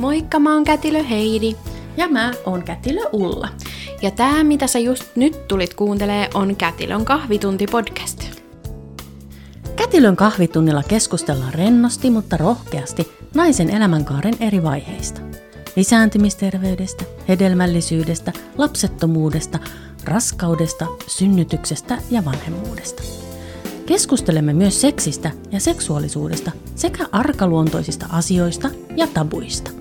Moikka, mä oon Kätilö Heidi. Ja mä oon Kätilö Ulla. Ja tää, mitä sä just nyt tulit kuuntelee, on Kätilön kahvitunti podcast. Kätilön kahvitunnilla keskustellaan rennosti, mutta rohkeasti naisen elämänkaaren eri vaiheista. Lisääntymisterveydestä, hedelmällisyydestä, lapsettomuudesta, raskaudesta, synnytyksestä ja vanhemmuudesta. Keskustelemme myös seksistä ja seksuaalisuudesta sekä arkaluontoisista asioista ja tabuista.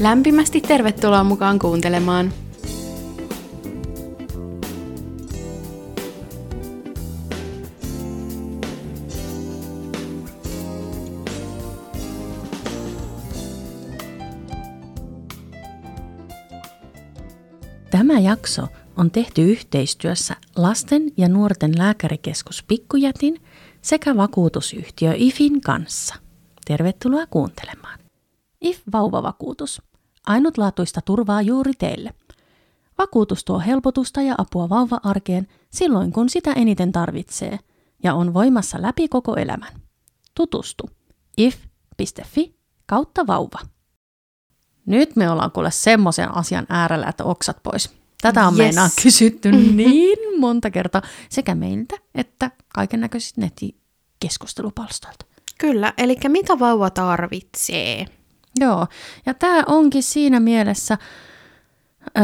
Lämpimästi tervetuloa mukaan kuuntelemaan. Tämä jakso on tehty yhteistyössä Lasten ja nuorten lääkärikeskus Pikkujätin sekä vakuutusyhtiö IFin kanssa. Tervetuloa kuuntelemaan. IF Vauvavakuutus. Ainutlaatuista turvaa juuri teille. Vakuutus tuo helpotusta ja apua vauva-arkeen silloin, kun sitä eniten tarvitsee, ja on voimassa läpi koko elämän. Tutustu if.fi kautta vauva. Nyt me ollaan kuule semmoisen asian äärellä, että oksat pois. Tätä on yes. meinaan kysytty niin monta kertaa sekä meiltä että kaiken näköisistä nettikeskustelupalstoilta. Kyllä, eli mitä vauva tarvitsee? Joo, ja tämä onkin siinä mielessä ö,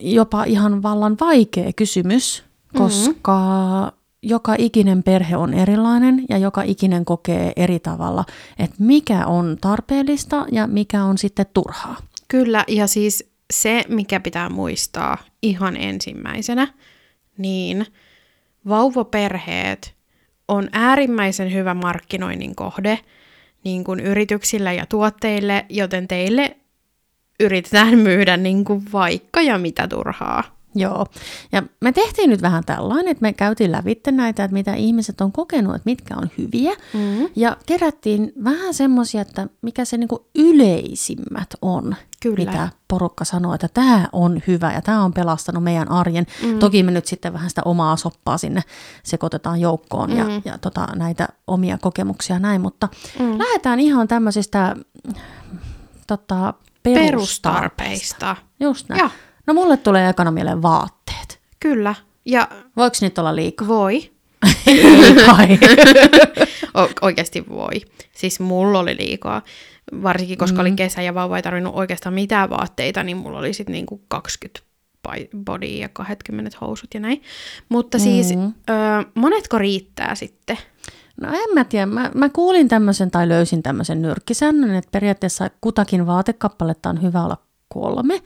jopa ihan vallan vaikea kysymys, koska mm-hmm. joka ikinen perhe on erilainen ja joka ikinen kokee eri tavalla, että mikä on tarpeellista ja mikä on sitten turhaa. Kyllä, ja siis se, mikä pitää muistaa ihan ensimmäisenä, niin vauvaperheet on äärimmäisen hyvä markkinoinnin kohde niin kuin yrityksille ja tuotteille, joten teille yritetään myydä niin kuin vaikka ja mitä turhaa. Joo, ja me tehtiin nyt vähän tällainen, että me käytiin lävitte näitä, että mitä ihmiset on kokenut, että mitkä on hyviä, mm-hmm. ja kerättiin vähän semmoisia, että mikä se niinku yleisimmät on, Kyllä. mitä porukka sanoo, että tämä on hyvä ja tämä on pelastanut meidän arjen. Mm-hmm. Toki me nyt sitten vähän sitä omaa soppaa sinne sekoitetaan joukkoon mm-hmm. ja, ja tota, näitä omia kokemuksia näin, mutta mm-hmm. lähdetään ihan tämmöisistä tota, perustarpeista. Just näin. Ja. No mulle tulee ekana mieleen vaatteet. Kyllä. Ja Voiko nyt olla liikaa? Voi. Ei kai. o- oikeasti voi. Siis mulla oli liikaa. Varsinkin koska mm. oli kesä ja vauva ei tarvinnut oikeastaan mitään vaatteita, niin mulla oli sitten niinku 20 body ja 20 housut ja näin. Mutta siis mm. ö, monetko riittää sitten? No en mä tiedä. Mä, mä kuulin tämmöisen tai löysin tämmöisen nyrkkisäännön, että periaatteessa kutakin vaatekappaletta on hyvä olla kolme.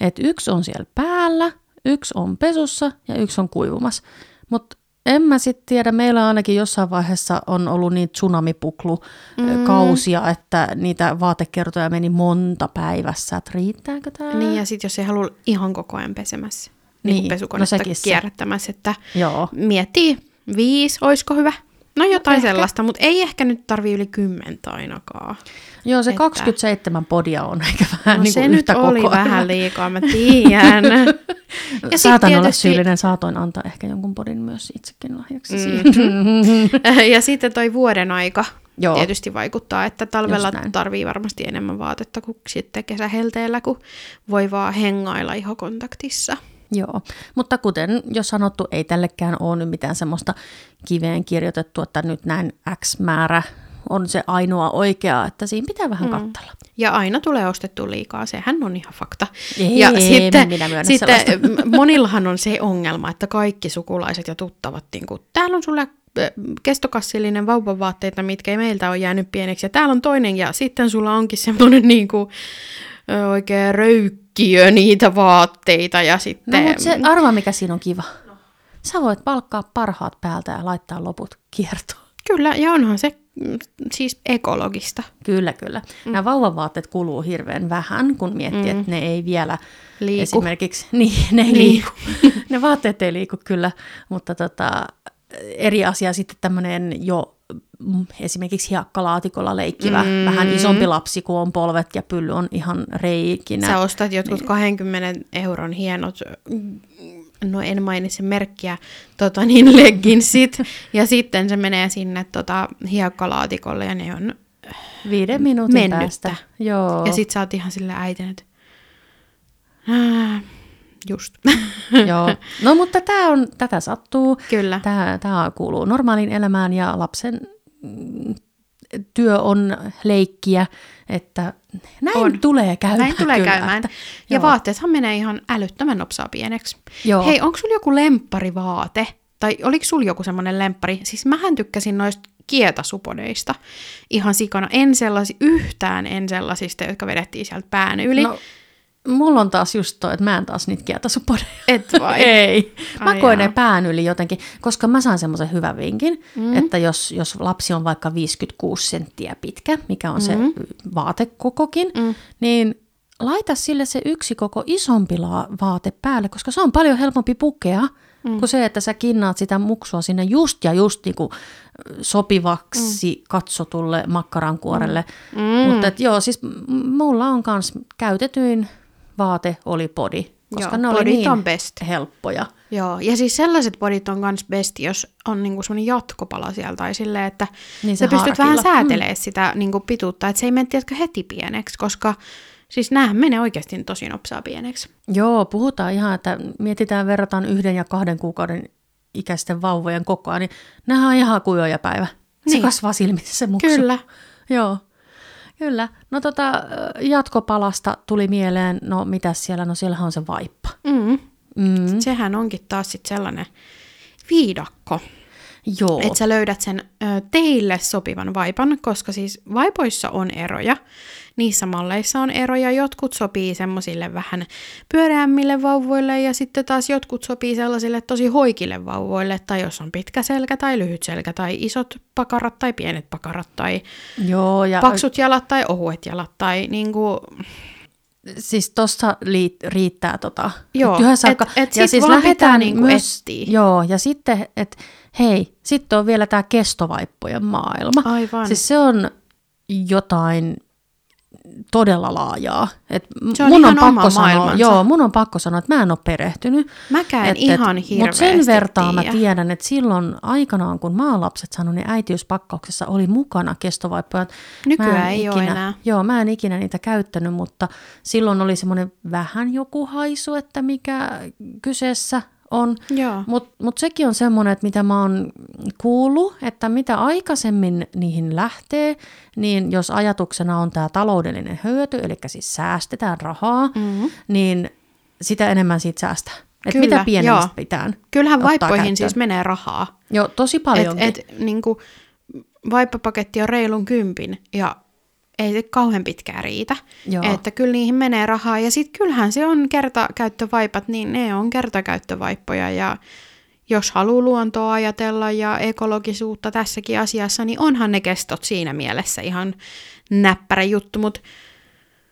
Et yksi on siellä päällä, yksi on pesussa ja yksi on kuivumassa. Mutta en mä sitten tiedä, meillä ainakin jossain vaiheessa on ollut niin tsunamipuklu mm. kausia, että niitä vaatekertoja meni monta päivässä, että riittääkö tämä? Niin ja sitten jos ei halua ihan koko ajan pesemässä, niin, niin pesukonetta no kierrättämässä, että Joo. miettii viisi, olisiko hyvä? No jotain ehkä. sellaista, mutta ei ehkä nyt tarvi yli kymmentä ainakaan. Joo, se että... 27 podia on ehkä vähän no, niin kuin se yhtä nyt oli koko vähän liikaa, mä tiedän. ja Saatan tietysti... olla syyllinen, saatoin antaa ehkä jonkun podin myös itsekin lahjaksi mm. ja sitten toi vuoden aika Joo. tietysti vaikuttaa, että talvella tarvii varmasti enemmän vaatetta kuin sitten kesähelteellä, kun voi vaan hengailla ihokontaktissa. Joo, mutta kuten jo sanottu, ei tällekään ole nyt mitään semmoista kiveen kirjoitettu, että nyt näin X määrä on se ainoa oikea, että siinä pitää vähän mm. kattella. Ja aina tulee ostettu liikaa, sehän on ihan fakta. Ei, ja ei, sitten, minä sitten monillahan on se ongelma, että kaikki sukulaiset ja tuttavat, niin kuin, täällä on sulle kestokassillinen vauvavaatteita, mitkä ei meiltä ole jäänyt pieneksi, ja täällä on toinen, ja sitten sulla onkin semmoinen niin kuin, oikein röykkiö niitä vaatteita, ja sitten... No, mutta se arva, mikä siinä on kiva. Sä voit palkkaa parhaat päältä ja laittaa loput kiertoon. Kyllä, ja onhan se mm, siis ekologista. Kyllä, kyllä. Mm. Nämä vauvavaatteet kuluu hirveän vähän, kun miettii, mm. että ne ei vielä liiku. esimerkiksi, niin, ne ei niin. liiku. ne vaatteet ei liiku kyllä, mutta tota, eri asia sitten tämmöinen jo esimerkiksi hiekkalaatikolla leikkivä, mm. vähän isompi lapsi, kun on polvet ja pylly on ihan reikinä. Sä ostat jotkut niin. 20 euron hienot no en mainitse merkkiä, tota niin, legginsit, ja sitten se menee sinne tota, hiekkalaatikolle, ja ne on Viiden minuutin mennyttä. päästä. Joo. Ja sit sä oot ihan sille äitin, että "Ää, just. Joo. No mutta tämä on, tätä sattuu. Kyllä. Tämä, tämä kuuluu normaaliin elämään ja lapsen mm, työ on leikkiä, että näin On. tulee käymään. Näin tulee kyllä, käymään. Että, ja joo. vaatteethan menee ihan älyttömän nopsaa pieneksi. Joo. Hei, onko sulla joku lempparivaate? Tai oliko sulla joku semmoinen lemppari? Siis mähän tykkäsin noista kietasuponeista ihan sikana. En sellaisi, yhtään en sellaisista, jotka vedettiin sieltä pään yli. No, mulla on taas just toi, että mä en taas niitä kietasuponeja. Et vai? Ei. Mä Ai koen jaa. ne pään yli jotenkin, koska mä saan semmoisen hyvän vinkin, mm. että jos, jos lapsi on vaikka 56 senttiä pitkä, mikä on mm. se vaatekokokin, mm. niin laita sille se yksi koko isompi la- vaate päälle, koska se on paljon helpompi pukea mm. kuin se, että sä kinnaat sitä muksua sinne just ja just niinku sopivaksi mm. katsotulle makkarankuorelle. Mm. Mutta et joo, siis mulla on kans käytetyin vaate oli podi, koska Joo, ne oli niin on best. helppoja. Joo, ja siis sellaiset bodit on kans best, jos on niinku semmoinen jatkopala siellä tai silleen, että Niin se sä pystyt vähän säätelemään sitä niinku pituutta, että se ei mene tiedätkö, heti pieneksi, koska siis näähän menee oikeasti tosi nopsaa pieneksi. Joo, puhutaan ihan, että mietitään, verrataan yhden ja kahden kuukauden ikäisten vauvojen kokoa, niin nehän on ihan kujoja päivä. Se Niin. kasvaa silmissä se muksu. Kyllä. Joo, kyllä. No tota, jatkopalasta tuli mieleen, no mitäs siellä, no siellähän on se vaippa. Mm. Mm, Sehän onkin taas sit sellainen viidakko, joo, että sä löydät sen ö, teille sopivan vaipan, koska siis vaipoissa on eroja. Niissä malleissa on eroja. Jotkut sopii semmosille vähän pyöreämmille vauvoille ja sitten taas jotkut sopii sellaisille tosi hoikille vauvoille, tai jos on pitkä selkä tai lyhyt selkä tai isot pakarat tai pienet pakarat tai joo, ja paksut jalat tai ohuet jalat tai niinku, siis tossa liit, riittää tota. Joo, tyhjä saakka. et- et sit vaan pitää niinku etsiä. Joo, ja sitten, että hei, sitten on vielä tämä kestovaippojen maailma. Aivan. Siis se on jotain todella laajaa. Et Se on mun ihan on oma pakko sanoa, maailmansa. joo, mun on pakko sanoa, että mä en ole perehtynyt. mäkään ihan hirveästi Mutta sen vertaan mä tiedä. tiedän, että silloin aikanaan, kun mä oon lapset saanut, niin äitiyspakkauksessa oli mukana kestovaippoja. Nykyään ei oo enää. Joo, mä en ikinä niitä käyttänyt, mutta silloin oli semmoinen vähän joku haisu, että mikä kyseessä on. Mutta mut sekin on semmoinen, että mitä mä oon kuullut, että mitä aikaisemmin niihin lähtee, niin jos ajatuksena on tämä taloudellinen hyöty, eli siis säästetään rahaa, mm-hmm. niin sitä enemmän siitä säästää. Et Kyllä, mitä pienemmistä joo. pitää Kyllähän vaippoihin käyttöön. siis menee rahaa. Joo, tosi paljon. Et, et, niinku, vaippapaketti on reilun kympin ja ei se kauhean pitkään riitä. Joo. Että kyllä niihin menee rahaa. Ja sitten kyllähän se on kertakäyttövaipat, niin ne on kertakäyttövaippoja. Ja jos haluaa luontoa ajatella ja ekologisuutta tässäkin asiassa, niin onhan ne kestot siinä mielessä ihan näppärä juttu. Mutta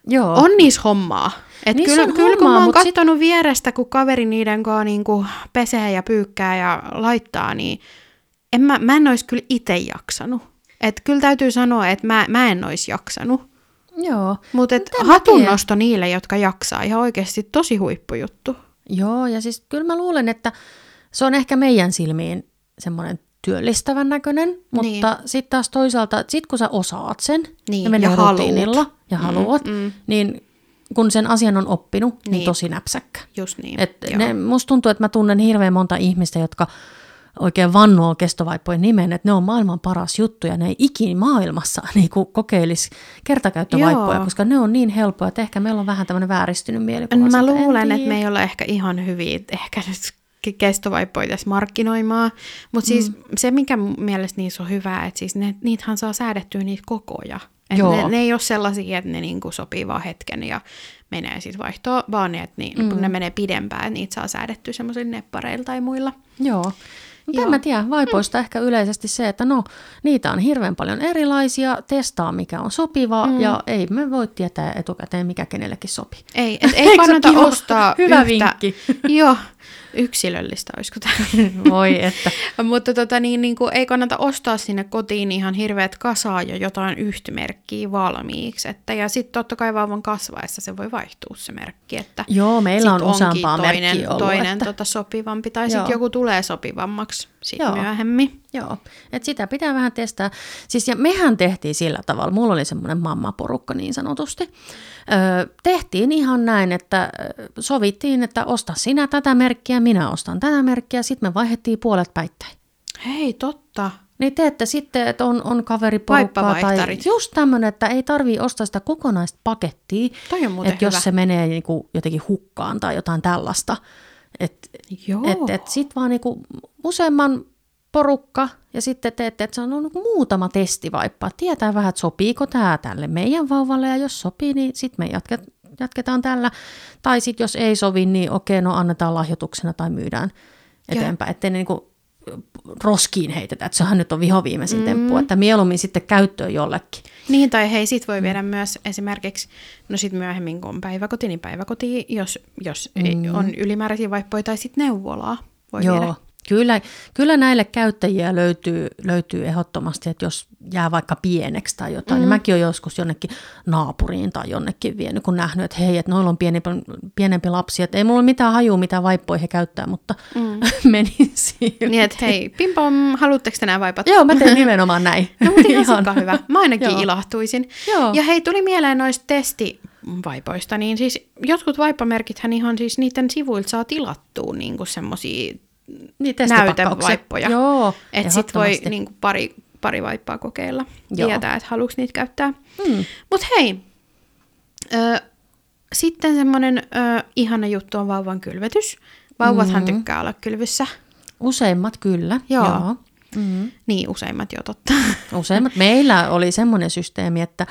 Joo. on niissä hommaa. Et Niissä kyllä, on kyllä kun hommaa, mä oon mut sit- vierestä, kun kaveri niiden kanssa niinku pesee ja pyykkää ja laittaa, niin en mä, mä en olisi kyllä itse jaksanut. Et kyllä täytyy sanoa, että mä, mä en olisi jaksanut. Joo. Mutta Mut en mä hatun tiedä. nosto niille, jotka jaksaa. Ihan oikeasti tosi huippujuttu. Joo, ja siis kyllä mä luulen, että se on ehkä meidän silmiin semmoinen työllistävän näköinen, mutta Niin. sitten taas toisaalta, sit kun sä osaat sen Niin, ja menee ja haluut. rutiinilla ja haluat, mm. niin kun sen asian on oppinut, niin, Niin. tosi näpsäkkä. Just niin. Et joo. ne, musta tuntuu, että mä tunnen hirveän monta ihmistä, jotka oikein vannoo kestovaippojen nimen, että ne on maailman paras juttu ja ne ei ikin maailmassa niin kokeilisi kertakäyttövaippoja, Joo. koska ne on niin helppoja, että ehkä meillä on vähän tämmöinen vääristynyt mielikuva. Mä siitä, en luulen, että me ei olla ehkä ihan hyviä ehkä nyt ke- kestovaippoja tässä markkinoimaan. Mutta siis Mm. se, mikä mun mielestä niissä on hyvää, että siis ne, niitähän saa säädettyä niitä kokoja. Et Joo. ne, ne ei ole sellaisia, että ne niinku sopii vaan hetken ja menee sitten vaihtoon, vaan ne, että niin, mm. ne menee pidempään, että niitä saa säädettyä semmoisilla neppareilla tai muilla. Joo. Mutta en mä tiedä, vaipoista ehkä yleisesti se, että no, niitä on hirveän paljon erilaisia, testaa mikä on sopiva mm. ja ei me voi tietää etukäteen, mikä kenellekin sopii. Ei, et ei kannata ostaa Hyvä yhtä... vinkki. Joo, yksilöllistä olisiko tämä? Voi että. Mutta tota, niin, niin kuin, ei kannata ostaa sinne kotiin ihan hirveät kasaa jo jotain yhtä merkkiä valmiiksi. Että, ja sitten totta kai vauvan kasvaessa se voi vaihtua se merkki. Että Joo, meillä on useampaa toinen, merkkiä ollut. toinen että... tota sopivampi, tai sitten joku tulee sopivammaksi sit myöhemmin. Joo, että sitä pitää vähän testaa. Siis ja mehän tehtiin sillä tavalla, mulla oli semmoinen mammaporukka niin sanotusti. Öö, tehtiin ihan näin, että sovittiin, että osta sinä tätä merkkiä, minä ostan tätä merkkiä, sitten me vaihdettiin puolet päittäin. Hei, totta. Niin teette sitten, että on, on kaveriporukkaa tai just tämmöinen, että ei tarvii ostaa sitä kokonaista pakettia, Toi on että jos hyvä. se menee niinku jotenkin hukkaan tai jotain tällaista. Että et, et sit vaan niinku useamman porukka ja sitten teette, että se on niinku muutama testivaippa. Tietää vähän, että sopiiko tämä tälle meidän vauvalle ja jos sopii, niin sitten me jatket, jatketaan tällä. Tai sitten jos ei sovi, niin okei, no annetaan lahjoituksena tai myydään eteenpäin. Ettei ne niinku roskiin heitetä, että sehän nyt on vihoviimeisin mm. temppu, että mieluummin sitten käyttöön jollekin. Niin, tai hei, sit voi viedä myös esimerkiksi, no sit myöhemmin kun on päiväkoti, niin päiväkoti, jos, jos mm. on ylimääräisiä vaippoja, tai sit neuvolaa voi Joo, viedä. Kyllä, kyllä näille käyttäjiä löytyy, löytyy ehdottomasti, että jos jää vaikka pieneksi tai jotain, mm. niin mäkin olen joskus jonnekin naapuriin tai jonnekin vienyt, kun nähnyt, että hei, että noilla on pienempi, pienempi lapsi, että ei mulla ole mitään hajua, mitä vaippoja he käyttää, mutta mm. menin silti. Niin, että hei, pimpom, haluatteko te nämä vaipat? Joo, mä tein nimenomaan näin. No, mutta ihan hyvä. Mä ainakin Joo. ilahtuisin. Joo. Ja hei, tuli mieleen noista testivaipoista, niin siis jotkut vaippamerkithän ihan siis niiden sivuilta saa tilattua niinku semmosia Niin, testipakkauksia. näytevaippoja. Joo, Että sit voi ehdottomasti. niinku pari, pari vaippaa kokeilla. Joo. Tietää, että haluuks niitä käyttää. Mm. Mut hei, ö, sitten semmonen ö, ihana juttu on vauvan kylvetys. Vauvathan Mm. tykkää olla kylvyssä. Useimmat kyllä. Joo. Joo. Mm. Niin, useimmat jo totta. Useimmat. Meillä oli semmoinen systeemi, että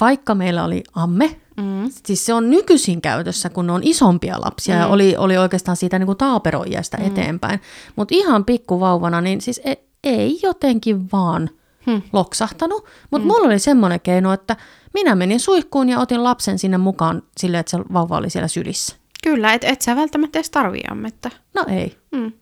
vaikka meillä oli amme, Mm. siis se on nykyisin käytössä, kun on isompia lapsia, mm. ja oli, oli oikeastaan siitä niin taaperoijasta mm. eteenpäin. Mutta ihan pikkuvauvana, niin siis ei, ei jotenkin vaan Hmm. loksahtanut. Mutta mm. mulla oli semmoinen keino, että minä menin suihkuun ja otin lapsen sinne mukaan silleen, että se vauva oli siellä sylissä. Kyllä, et, et sä välttämättä edes tarvii ammetta. No ei. Mm.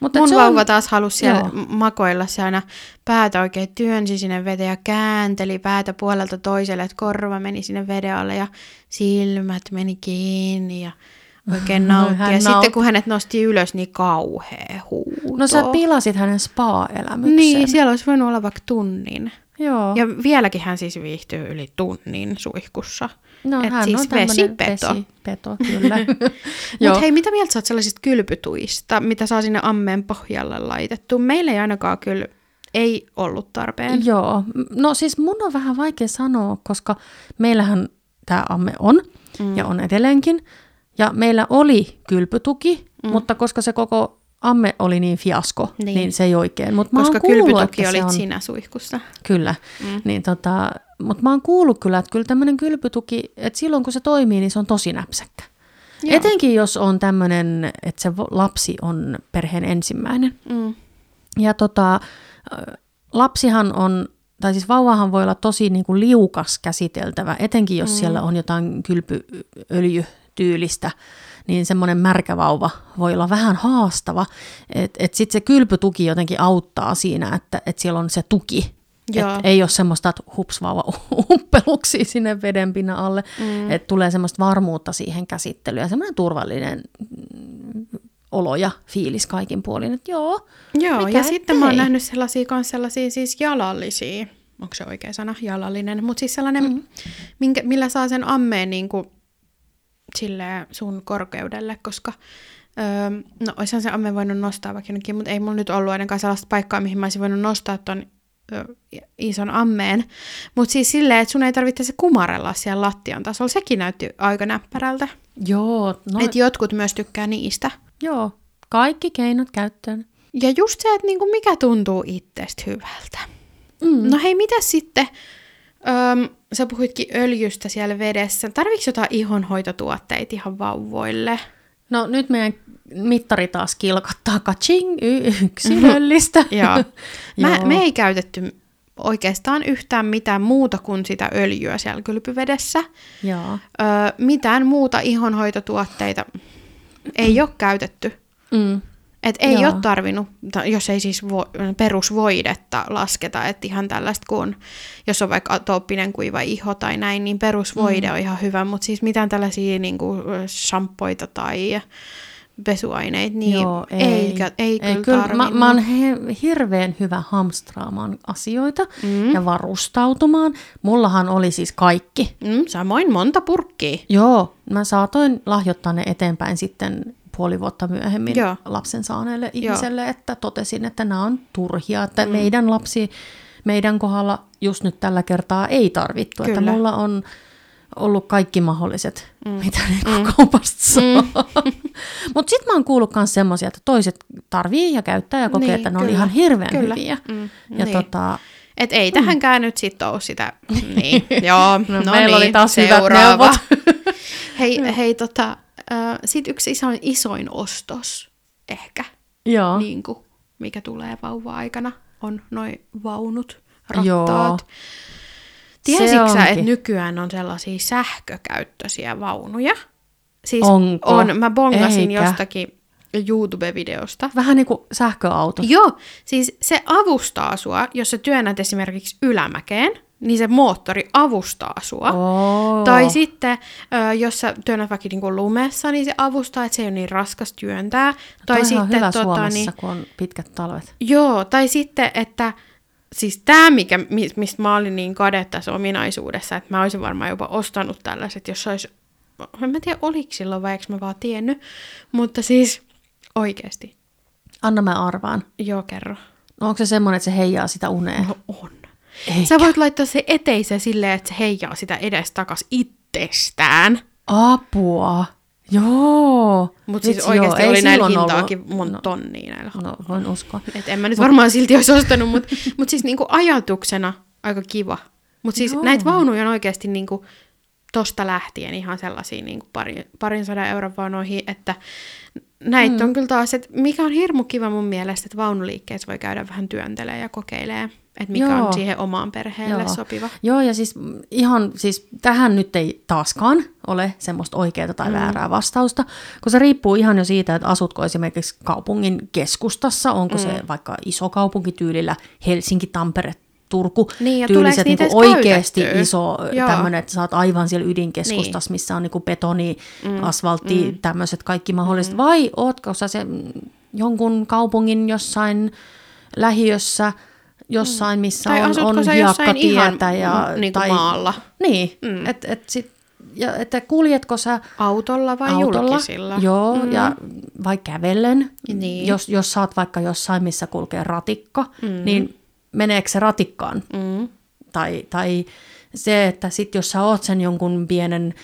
Mutta Mun vauva on, taas halusi siellä Joo. makoilla se aina päätä oikein työnsi sinne veteen ja käänteli päätä puolelta toiselle, että korva meni sinne veden alle ja silmät meni kiinni ja oikein nautti. Ja sitten kun hänet nosti ylös, niin kauhea huuto. no sä pilasit hänen spa-elämyksen. Niin, siellä olisi voinut olla vaikka tunnin. Joo. Ja vieläkin hän siis viihtyy yli tunnin suihkussa. No Et hän siis on vesipeto. Vesipeto, kyllä. Mutta hei, mitä mieltä sä oot sellaisista kylpytuista, mitä saa sinne ammeen pohjalle laitettu? Meillä ei ainakaan kyllä ei ollut tarpeen. Joo, no siis mun on vähän vaikea sanoa, koska meillähän tämä amme on mm. ja on edelleenkin. Ja meillä oli kylpytuki, mm. mutta koska se koko amme oli niin fiasko, Niin. niin, se ei oikein. Mut mä Koska kuullut, kylpytuki olit on, sinä suihkussa. Kyllä, mm. niin tota, mutta mä oon kuullut kyllä, että kyllä tämmöinen kylpytuki, että silloin kun se toimii, niin se on tosi näpsäkkä. Joo. Etenkin jos on tämmöinen, että se lapsi on perheen ensimmäinen. Mm. Ja tota, lapsihan on, tai siis vauvahan voi olla tosi niin kuin liukas käsiteltävä, etenkin jos mm. siellä on jotain kylpyöljytyylistä, niin semmoinen märkä vauva voi olla vähän haastava. Että et sitten se kylpytuki jotenkin auttaa siinä, että et siellä on se tuki. Joo. Et ei ole semmoista, että hups vauva uppeluksi sinne vedenpinnan alle. Mm. Että tulee semmoista varmuutta siihen käsittelyyn ja semmoinen turvallinen mm, olo ja fiilis kaikin puolin. Että joo, Joo, ja sitten mä oon nähnyt sellaisia, kans sellaisia siis jalallisia, onko se oikea sana, jalallinen, mutta siis sellainen, mm. minkä, millä saa sen ammeen niin kuin, silleen sun korkeudelle, koska öö, no oishan se amme voinut nostaa vaikka jonnekin, mutta ei mulla nyt ollut ainakaan sellaista paikkaa, mihin mä olisin voinut nostaa ton ison ammeen. Mutta siis silleen, että sun ei tarvitse se kumarella siellä lattian tasolla, sekin näytti aika näppärältä. joo, no. Että jotkut myös tykkää niistä. joo, kaikki keinot käyttöön. Ja just se, että niinku mikä tuntuu itsestä hyvältä. Mm. No hei, mitä sitten? Öm, sä puhuitkin öljystä siellä vedessä. Tarviiko jotain ihonhoitotuotteita ihan vauvoille? No nyt meidän mittari taas kilkottaa kaching yksilöllistä. Joo. Mä, me ei käytetty oikeastaan yhtään mitään muuta kuin sitä öljyä siellä kylpyvedessä. Joo. Öö, mitään muuta ihonhoitotuotteita ei ole käytetty. Mm. Et ei Joo. ole tarvinnut, ta- jos ei siis vo, perusvoidetta lasketa, että ihan tällaista kuin, on, jos on vaikka atooppinen kuiva iho tai näin, niin perusvoide mm. on ihan hyvä, mutta siis mitään tällaisia niin kuin shampoita tai pesuaineita, niin Joo, ei, ei, ei, ei kyllä, kyllä mä, mä oon he, hirveän hyvä hamstraamaan asioita mm. ja varustautumaan. Mullahan oli siis kaikki. Mm, samoin monta purkkia. Joo, mä saatoin lahjoittaa ne eteenpäin sitten puoli vuotta myöhemmin Joo. lapsen saaneelle ihmiselle, että totesin, että nämä on turhia, että mm. meidän lapsi, meidän kohdalla just nyt tällä kertaa ei tarvittu, Kyllä. että mulla on ollut kaikki mahdolliset, mm. mitä niin mm. kaupasta saa. Mm. Mutta sitten mä oon kuullut myös semmoisia, että toiset tarvii ja käyttää ja kokee, Niin, että ne on kyllä, ihan hirveän kyllä. hyviä. Mm, ja niin. tota, Et ei tähänkään nyt sitten ole sitä. Niin, joo, no, No, no meillä niin, oli taas hyvät seuraava. neuvot. hei, hei tota, äh, sit yksi isoin, isoin ostos ehkä, joo. niin kuin, mikä tulee vauva-aikana, on noin vaunut, Joo. rattaat. Se Tiesitkö sä, että nykyään on sellaisia sähkökäyttöisiä vaunuja? Siis Onko? on, mä bongasin Eikä. jostakin YouTube-videosta. Vähän niin kuin sähköauto. Joo, siis se avustaa sua, jos sä työnnät esimerkiksi ylämäkeen, niin se moottori avustaa sua. Oo. Tai sitten, jos sä työnnät vaikka niinku lumessa, niin se avustaa, että se ei ole niin raskas työntää. tai Toi on sitten, hyvä tota, Suomessa, niin, kun on pitkät talvet. joo, tai sitten, että siis tämä, mikä, mi- mistä mä olin niin kade tässä ominaisuudessa, että mä olisin varmaan jopa ostanut tällaiset, jos olisi, en mä tiedä oliko silloin vai eikö mä vaan tiennyt, mutta siis oikeasti, Anna mä arvaan. joo kerro. No onko se semmoinen, että se heijaa sitä unea? No on. Eikä. Sä voit laittaa se eteisen silleen, että se heijaa sitä edes takas itsestään. Apua. Joo. Mutta siis oikeasti joo, oli ei näillä hintaakin ollut- monta no, tonnia näillä. no, voin uskoa. Et en mä nyt varmaan silti olisi ostanut, mutta mut siis niinku ajatuksena aika kiva. Mutta siis Joo. näitä vaunuja on oikeasti niinku tosta lähtien ihan sellaisia niinku parin, parin sadan euron vaunoihin, että näitä mm. on kyllä taas, että mikä on hirmu kiva mun mielestä, että vaunuliikkeessä voi käydä vähän työntelee ja kokeilee, että mikä Joo. on siihen omaan perheelle Joo. sopiva. Joo, ja siis mm, ihan, siis tähän nyt ei taaskaan ole semmoista oikeaa tai väärää vastausta, kun se riippuu ihan jo siitä, että asutko esimerkiksi kaupungin keskustassa, onko se vaikka iso kaupunkityylillä Helsinki, Tampere, Turku, Niin, ja tyyliset niinku edes oikeasti käytettyä? iso tämmöinen, että sä oot aivan siellä ydinkeskustassa, missä on niinku betoni, mm. asfaltti, mm. tämmöiset kaikki mahdolliset, mm. vai ootko sä se mm, jonkun kaupungin jossain lähiössä, jossain, missä Tai on, on ihan ja, niinku tai, maalla? Niin, mm. että et sit, ja, että kuljetko sä Autolla vai autolla, julkisilla? joo, mm. ja vai kävellen, Niin. jos, jos oot vaikka jossain, missä kulkee ratikka, mm. niin meneekö se ratikkaan? Mm. Tai, tai se, että sit jos sä oot sen jonkun pienen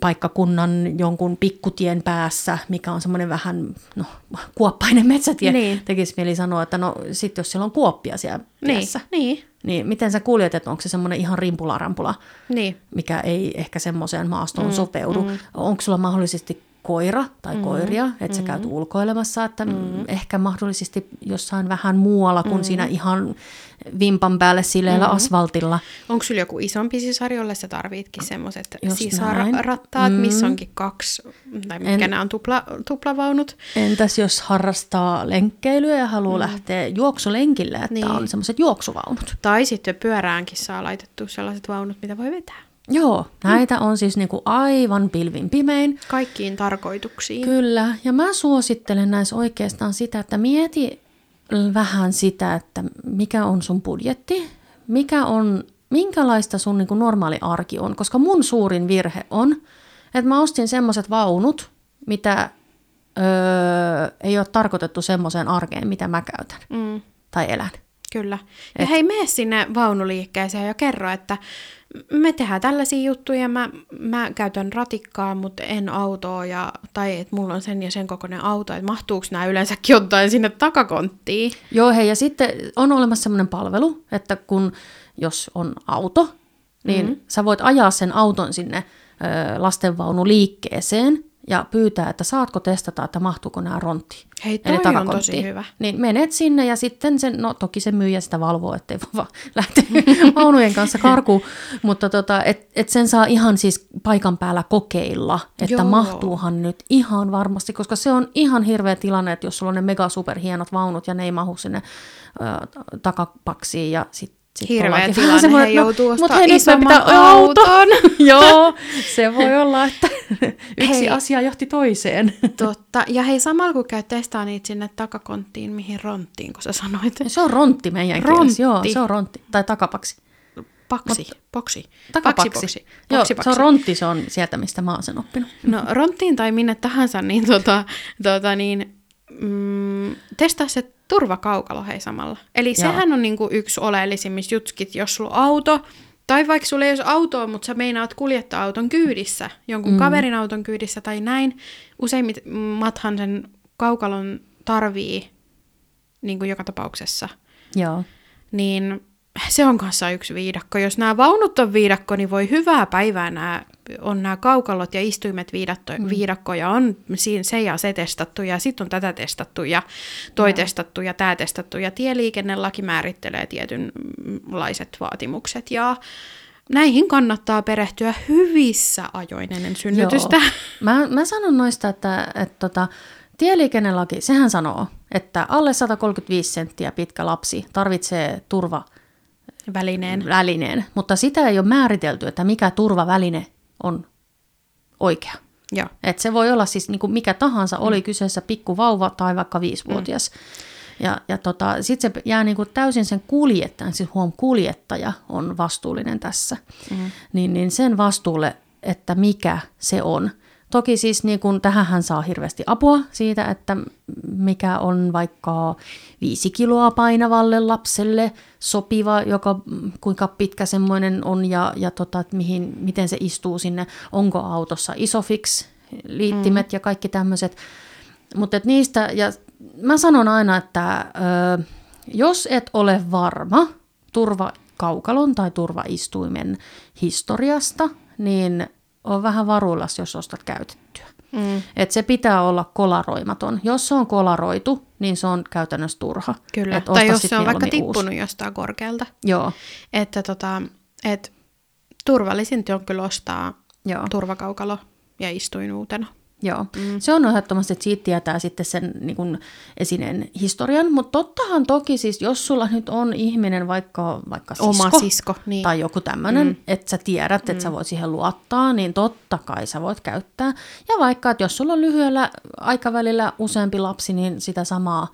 paikkakunnan jonkun pikkutien päässä, mikä on semmoinen vähän no, kuoppainen metsätie, Niin. tekisi mieli sanoa, että no sit jos siellä on kuoppia siellä Niin, tiessä, niin, niin miten sä kuljet, että onko se semmoinen ihan rimpula-rampula, niin. mikä ei ehkä semmoiseen maastoon mm, sopeudu. Mm. Onko sulla mahdollisesti koira tai mm, koiria, että sä käyt ulkoilemassa, että mm. ehkä mahdollisesti jossain vähän muualla kuin siinä ihan vimpan päälle sileellä mm. asfaltilla. Onko sulla joku isompi sisar, jolle sä tarvitkin semmoiset sisarrattaat, näin. missä Mm. onkin kaksi, tai mitkä En- nämä on tupla, tuplavaunut? Entäs jos harrastaa lenkkeilyä ja haluaa mm. lähteä juoksulenkille, että Niin. niin. on semmoiset juoksuvaunut. Tai sitten pyöräänkin saa laitettu sellaiset vaunut, mitä voi vetää. Joo, näitä on siis niinku aivan pilvin pimein. Kaikkiin tarkoituksiin. Kyllä, ja mä suosittelen näissä oikeastaan sitä, että mieti vähän sitä, että mikä on sun budjetti, mikä on, minkälaista sun niin kuin normaali arki on, koska mun suurin virhe on, että mä ostin semmoiset vaunut, mitä öö, ei ole tarkoitettu semmoiseen arkeen, mitä mä käytän Mm, tai elän. kyllä. Ja Et... hei, mene sinne vaunuliikkeeseen ja kerro, että me tehdään tällaisia juttuja, mä, mä käytän ratikkaa, mutta en autoa, ja, tai että mulla on sen ja sen kokoinen auto, että mahtuuko nämä yleensäkin ottaen sinne takakonttiin. Joo, hei, ja sitten on olemassa semmoinen palvelu, että kun jos on auto, niin mm-hmm. sä voit ajaa sen auton sinne ö, lastenvaunuliikkeeseen, ja pyytää, että saatko testata, että mahtuuko nämä rontti. Hei, toi on takakonttiin. tosi hyvä. Niin menet sinne ja sitten sen, no toki se myyjä sitä valvoo, ettei voi vaan lähteä vaunujen kanssa karkuun, mutta tota, et, et sen saa ihan siis paikan päällä kokeilla, että Joo. mahtuuhan nyt ihan varmasti, koska se on ihan hirveä tilanne, että jos sulla on ne mega superhienot vaunut ja ne ei mahu sinne ö, takapaksiin ja sitten sit Hirveä tilanne, semmoinen, he että joutuu mut ostaa hei, isomman pitää auto. auton. Joo, se voi olla, että yksi Hei. asia johti toiseen. Totta. Ja hei, samalla kun käy testaa niitä sinne takakonttiin, mihin ronttiin, kun sä sanoit. Se on rontti meidän Rontti. kielessä, joo, se on rontti, tai takapaksi. Paksi, boksi. Takapaksi. Paksi, boksi. Joo, Boksi, se on paksi. rontti, se on sieltä, mistä mä oon sen oppinut. No ronttiin tai minne tahansa, niin, tota, tota, niin mm, testaa se turvakaukalo hei samalla. Eli Joo. sehän on niinku yksi oleellisimmista jutskit, jos sulla on auto, tai vaikka sulla ei olisi autoa, mutta sä meinaat kuljettaa auton kyydissä, jonkun mm. kaverin auton kyydissä tai näin. Useimmathan sen kaukalon tarvii niin kuin joka tapauksessa. Joo. Niin se on kanssa yksi viidakko. Jos nämä vaunut on viidakko, niin voi hyvää päivää nämä, on nämä kaukalot ja istuimet viidatto, mm. viidakko ja on siinä se ja se testattu ja sitten on tätä testattu ja toi Joo. testattu ja tämä testattu ja tieliikennelaki määrittelee tietynlaiset vaatimukset ja näihin kannattaa perehtyä hyvissä ajoin ennen synnytystä. Joo. Mä, mä sanon noista, että, että tota, tieliikennelaki, sehän sanoo, että alle 135 senttiä pitkä lapsi tarvitsee turva Välineen. välineen, mutta sitä ei ole määritelty, että mikä turvaväline on oikea. Joo. Et se voi olla siis niin kuin mikä tahansa, oli kyseessä pikku vauva tai vaikka viisivuotias. Ja, ja tota, sitten se jää niin kuin täysin sen kuljettajan, siis huom, kuljettaja on vastuullinen tässä, mm. niin, niin sen vastuulle, että mikä se on. Toki siis niin kuin, tähän saa hirveästi apua siitä, että mikä on vaikka viisi kiloa painavalle lapselle sopiva, joka, kuinka pitkä semmoinen on ja, ja tota, että mihin, miten se istuu sinne, onko autossa isofix, liittimet mm. ja kaikki tämmöiset. Mutta niistä, ja mä sanon aina, että ö, jos et ole varma turvakaukalon tai turvaistuimen historiasta, niin on vähän varuillas, jos ostat käytettyä. Mm. Et se pitää olla kolaroimaton. Jos se on kolaroitu, niin se on käytännössä turha. Kyllä. Et Tai jos se on vaikka tippunut jostain korkealta. Uusi. Joo, Että tota, et turvallisinta on kyllä ostaa joo. turvakaukalo ja istuin uutena. Joo, mm. se on ehdottomasti, että siitä tietää sitten sen niin kuin esineen historian, mutta tottahan toki siis, jos sulla nyt on ihminen vaikka, vaikka sisko, Oma sisko, niin. tai joku tämmöinen, mm. että sä tiedät, että sä voit siihen luottaa, niin totta kai sä voit käyttää. Ja vaikka, että jos sulla on lyhyellä aikavälillä useampi lapsi, niin sitä samaa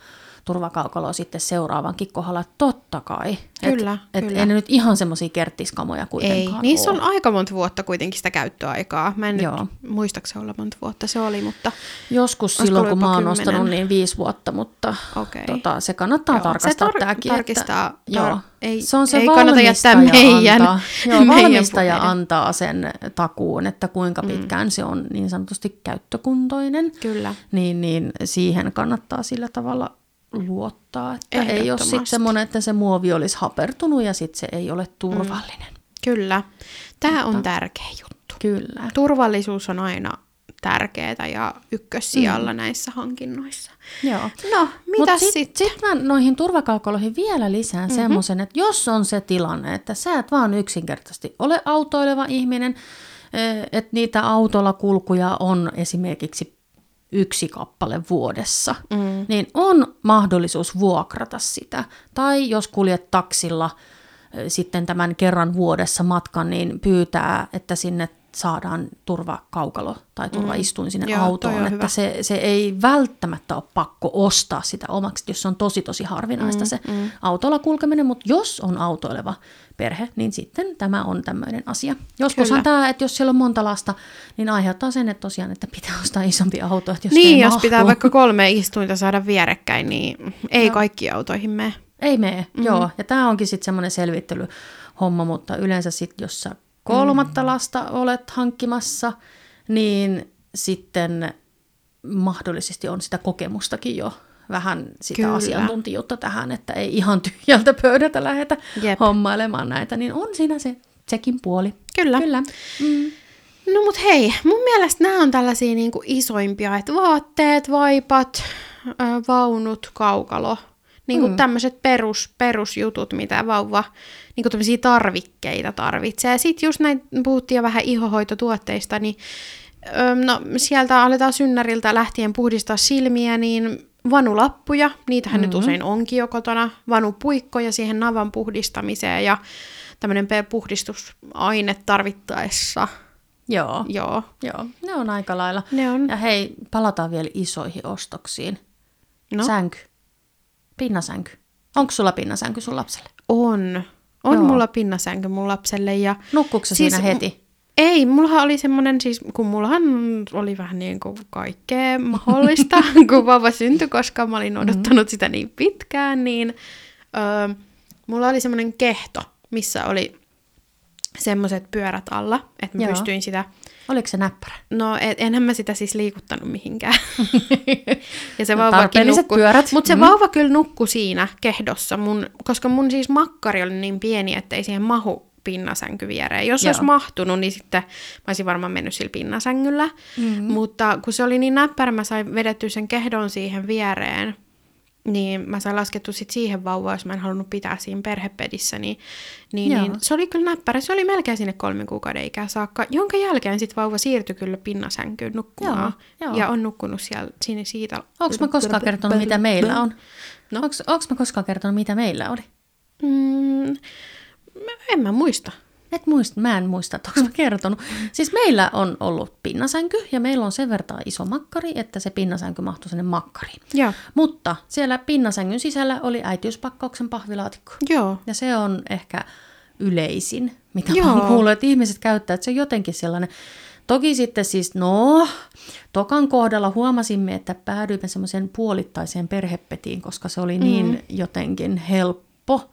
turvakaukaloa sitten seuraavankin kohdalla, totta kai. Kyllä, et, et kyllä. ei ne nyt ihan semmoisia kerttiskamoja Ei, kuitenkaan niissä on aika monta vuotta kuitenkin sitä käyttöaikaa. Mä en Joo. nyt muistaakseni olla monta vuotta se oli, mutta Joskus silloin, kun mä oon kymmenen? ostanut, niin viisi vuotta, mutta Okei. tota, se kannattaa Joo, tarkastaa se tar- tämäkin. tarkistaa. Että, Tar- joo, ei- se on se ei kannata jättää meidän- antaa, joo, meidän valmistaja puheiden. antaa sen takuun, että kuinka pitkään mm. se on niin sanotusti käyttökuntoinen. kyllä. Niin, niin siihen kannattaa sillä tavalla luottaa, että ei ole sitten semmoinen, että se muovi olisi hapertunut ja sitten se ei ole turvallinen. Mm. Kyllä. Tämä on tärkeä juttu. Kyllä. Turvallisuus on aina tärkeää ja ykkössijalla mm. näissä hankinnoissa. Joo. No, mitä sit, sitten? Sitten mä noihin turvakaukaloihin vielä lisään mm-hmm. semmoisen, että jos on se tilanne, että sä et vaan yksinkertaisesti ole autoileva ihminen, että niitä autolla kulkuja on esimerkiksi yksi kappale vuodessa, mm. niin on mahdollisuus vuokrata sitä. Tai jos kuljet taksilla sitten tämän kerran vuodessa matkan, niin pyytää, että sinne saadaan turvakaukalo tai turvaistuin sinne Joo, autoon, on että hyvä. se, se ei välttämättä ole pakko ostaa sitä omaksi, jos se on tosi tosi harvinaista mm, se mm. autolla kulkeminen, mutta jos on autoileva perhe, niin sitten tämä on tämmöinen asia. Joskushan Kyllä. tämä, että jos siellä on monta lasta, niin aiheuttaa sen, että tosiaan, että pitää ostaa isompi auto, että jos Niin, ei jos mahdu. pitää vaikka kolme istuinta saada vierekkäin, niin ei kaikki autoihin mene. Ei mene, mm-hmm. joo. Ja tämä onkin sitten semmoinen selvittelyhomma, mutta yleensä sitten, jos sä kolmatta mm. lasta olet hankkimassa, niin sitten mahdollisesti on sitä kokemustakin jo vähän sitä Kyllä. Asiantuntijuutta tähän, että ei ihan tyhjältä pöydältä lähetä Jep. hommailemaan näitä, niin on siinä se sekin puoli. Kyllä. Kyllä. Mm. No mut hei, mun mielestä nämä on tällaisia niinku isoimpia, että vaatteet, vaipat, vaunut, kaukalo. Niinku mm. tämmöiset perus, perusjutut, mitä vauva, niinku tämmöisiä tarvikkeita tarvitsee. Sitten just näin, puhuttiin jo vähän ihohoitotuotteista, niin no, sieltä aletaan synnäriltä lähtien puhdistaa silmiä, niin vanulappuja, niitähän mm-hmm. nyt usein onkin jo kotona, vanupuikkoja siihen navan puhdistamiseen ja tämmöinen puhdistusaine tarvittaessa. Joo. Joo. Joo, ne on aika lailla. Ne on. Ja hei, palataan vielä isoihin ostoksiin. No. Sänky. Pinnasänky. Onko sulla pinnasänky sun lapselle? On. On Joo. mulla pinnasänky mun lapselle ja... Nukkuuko Siis siinä heti? Ei, mullahan oli semmoinen, siis kun mullahan oli vähän niin kuin kaikkea mahdollista, kun vauva syntyi, koska mä olin odottanut sitä niin pitkään, niin öö, mulla oli semmoinen kehto, missä oli semmoiset pyörät alla, että mä Joo. pystyin sitä, Oliko se näppärä? no et, enhän mä sitä siis liikuttanut mihinkään. ja se vauvakin Tarpeelliset nukkui, pyörät. mutta se Mm. vauva kyllä nukkui siinä kehdossa, mun, koska mun siis makkari oli niin pieni, että ei siihen mahu pinnasänky viereen. Jos Joo. olisi mahtunut, niin sitten mä olisin varmaan mennyt sillä pinnasängyllä. Mm-hmm. Mutta kun se oli niin näppärä, mä sain vedettyä sen kehdon siihen viereen, niin mä sain laskettu sit siihen vauvaan, jos mä en halunnut pitää siinä perhepedissä, niin, niin, Joo. niin se oli kyllä näppärä. Se oli melkein sinne kolmen kuukauden ikään saakka, jonka jälkeen sit vauva siirtyi kyllä pinnasänkyyn nukkumaan. Joo, joo. Ja on nukkunut siellä sinne siitä. Onko mä koskaan kertonut, mitä meillä on? No. Onko mä koskaan kertonut, mitä meillä oli? Mm, mä- en mä muista. Et muista, mä en muista, että onko mä kertonut. Siis meillä on ollut pinnasänky ja meillä on sen verran iso makkari, että se pinnasänky mahtui sinne makkariin. Joo. Mutta siellä pinnasängyn sisällä oli äitiyspakkauksen pahvilaatikko. Joo. Ja se on ehkä yleisin, mitä Joo. Mä kuullut, että ihmiset käyttää, että se on jotenkin sellainen. Toki sitten siis, no, tokan kohdalla huomasimme, että päädyimme semmoiseen puolittaiseen perhepetiin, koska se oli niin mm. jotenkin helppo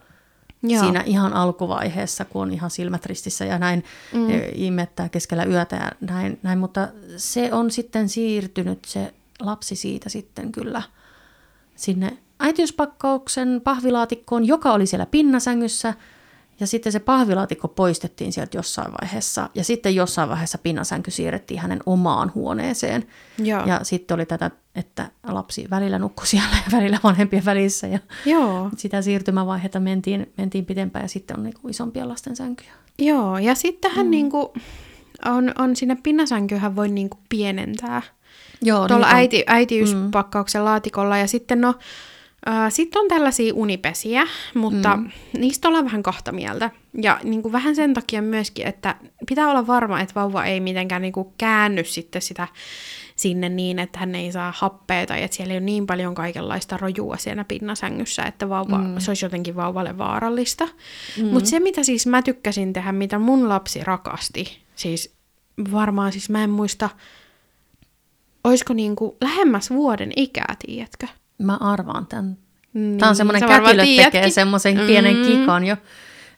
Joo. siinä ihan alkuvaiheessa, kun on ihan silmät ristissä ja näin mm. imettää keskellä yötä ja näin, näin. Mutta se on sitten siirtynyt se lapsi siitä sitten kyllä sinne äitiyspakkauksen pahvilaatikkoon, joka oli siellä pinnasängyssä. Ja sitten se pahvilaatikko poistettiin sieltä jossain vaiheessa. Ja sitten jossain vaiheessa pinnasänky siirrettiin hänen omaan huoneeseen. Joo. Ja sitten oli tätä, että lapsi välillä nukkui siellä ja välillä vanhempien välissä. Ja Joo. sitä siirtymävaihetta mentiin, mentiin pitempään ja sitten on niinku isompia lasten sänkyjä. Joo, ja sittenhän mm. niinku, on, on sinne pinnasänkyhän voi niinku pienentää. Joo, Tuolla niitä on- äiti, äitiyspakkauksen laatikolla. Ja sitten no, sitten on tällaisia unipesiä, mutta mm. niistä ollaan vähän kahta mieltä. Ja niin kuin vähän sen takia myöskin, että pitää olla varma, että vauva ei mitenkään niin kuin käänny sitten sitä sinne niin, että hän ei saa happea tai että siellä ei ole niin paljon kaikenlaista rojua siinä pinnasängyssä, että vauva, mm. se olisi jotenkin vauvalle vaarallista. Mm. Mutta se, mitä siis mä tykkäsin tehdä, mitä mun lapsi rakasti, siis varmaan siis mä en muista, olisiko niinku lähemmäs vuoden ikää, tiedätkö? Mä arvaan tämän. Niin, Tämä on semmoinen kätilö tekee semmoisen pienen kikan jo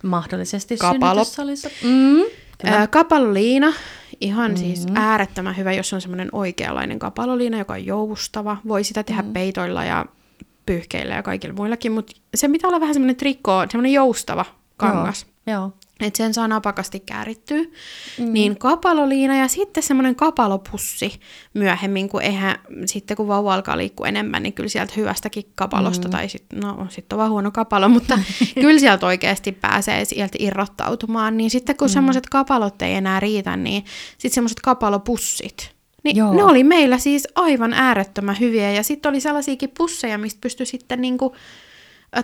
mahdollisesti Kapalo. synnytyssalissa. Mm, kapaloliina, ihan mm-hmm. siis äärettömän hyvä, jos on semmoinen oikeanlainen kapaloliina, joka on joustava. Voi sitä tehdä mm-hmm. peitoilla ja pyyhkeillä ja kaikilla muillakin, mutta se pitää olla vähän semmoinen trikko, semmoinen joustava kangas. Joo. Joo. Että sen saa napakasti käärittyä. Mm. Niin kapaloliina ja sitten semmoinen kapalopussi myöhemmin, kun eihän sitten kun vauva alkaa liikkua enemmän, niin kyllä sieltä hyvästäkin kapalosta, mm. tai sitten, no sitten on vaan huono kapalo, mutta kyllä sieltä oikeasti pääsee sieltä irrottautumaan. Niin sitten kun mm. semmoiset kapalot ei enää riitä, niin sitten semmoiset kapalopussit. Niin Joo. ne oli meillä siis aivan äärettömän hyviä. Ja sitten oli sellaisiakin pusseja, mistä pystyi sitten niinku,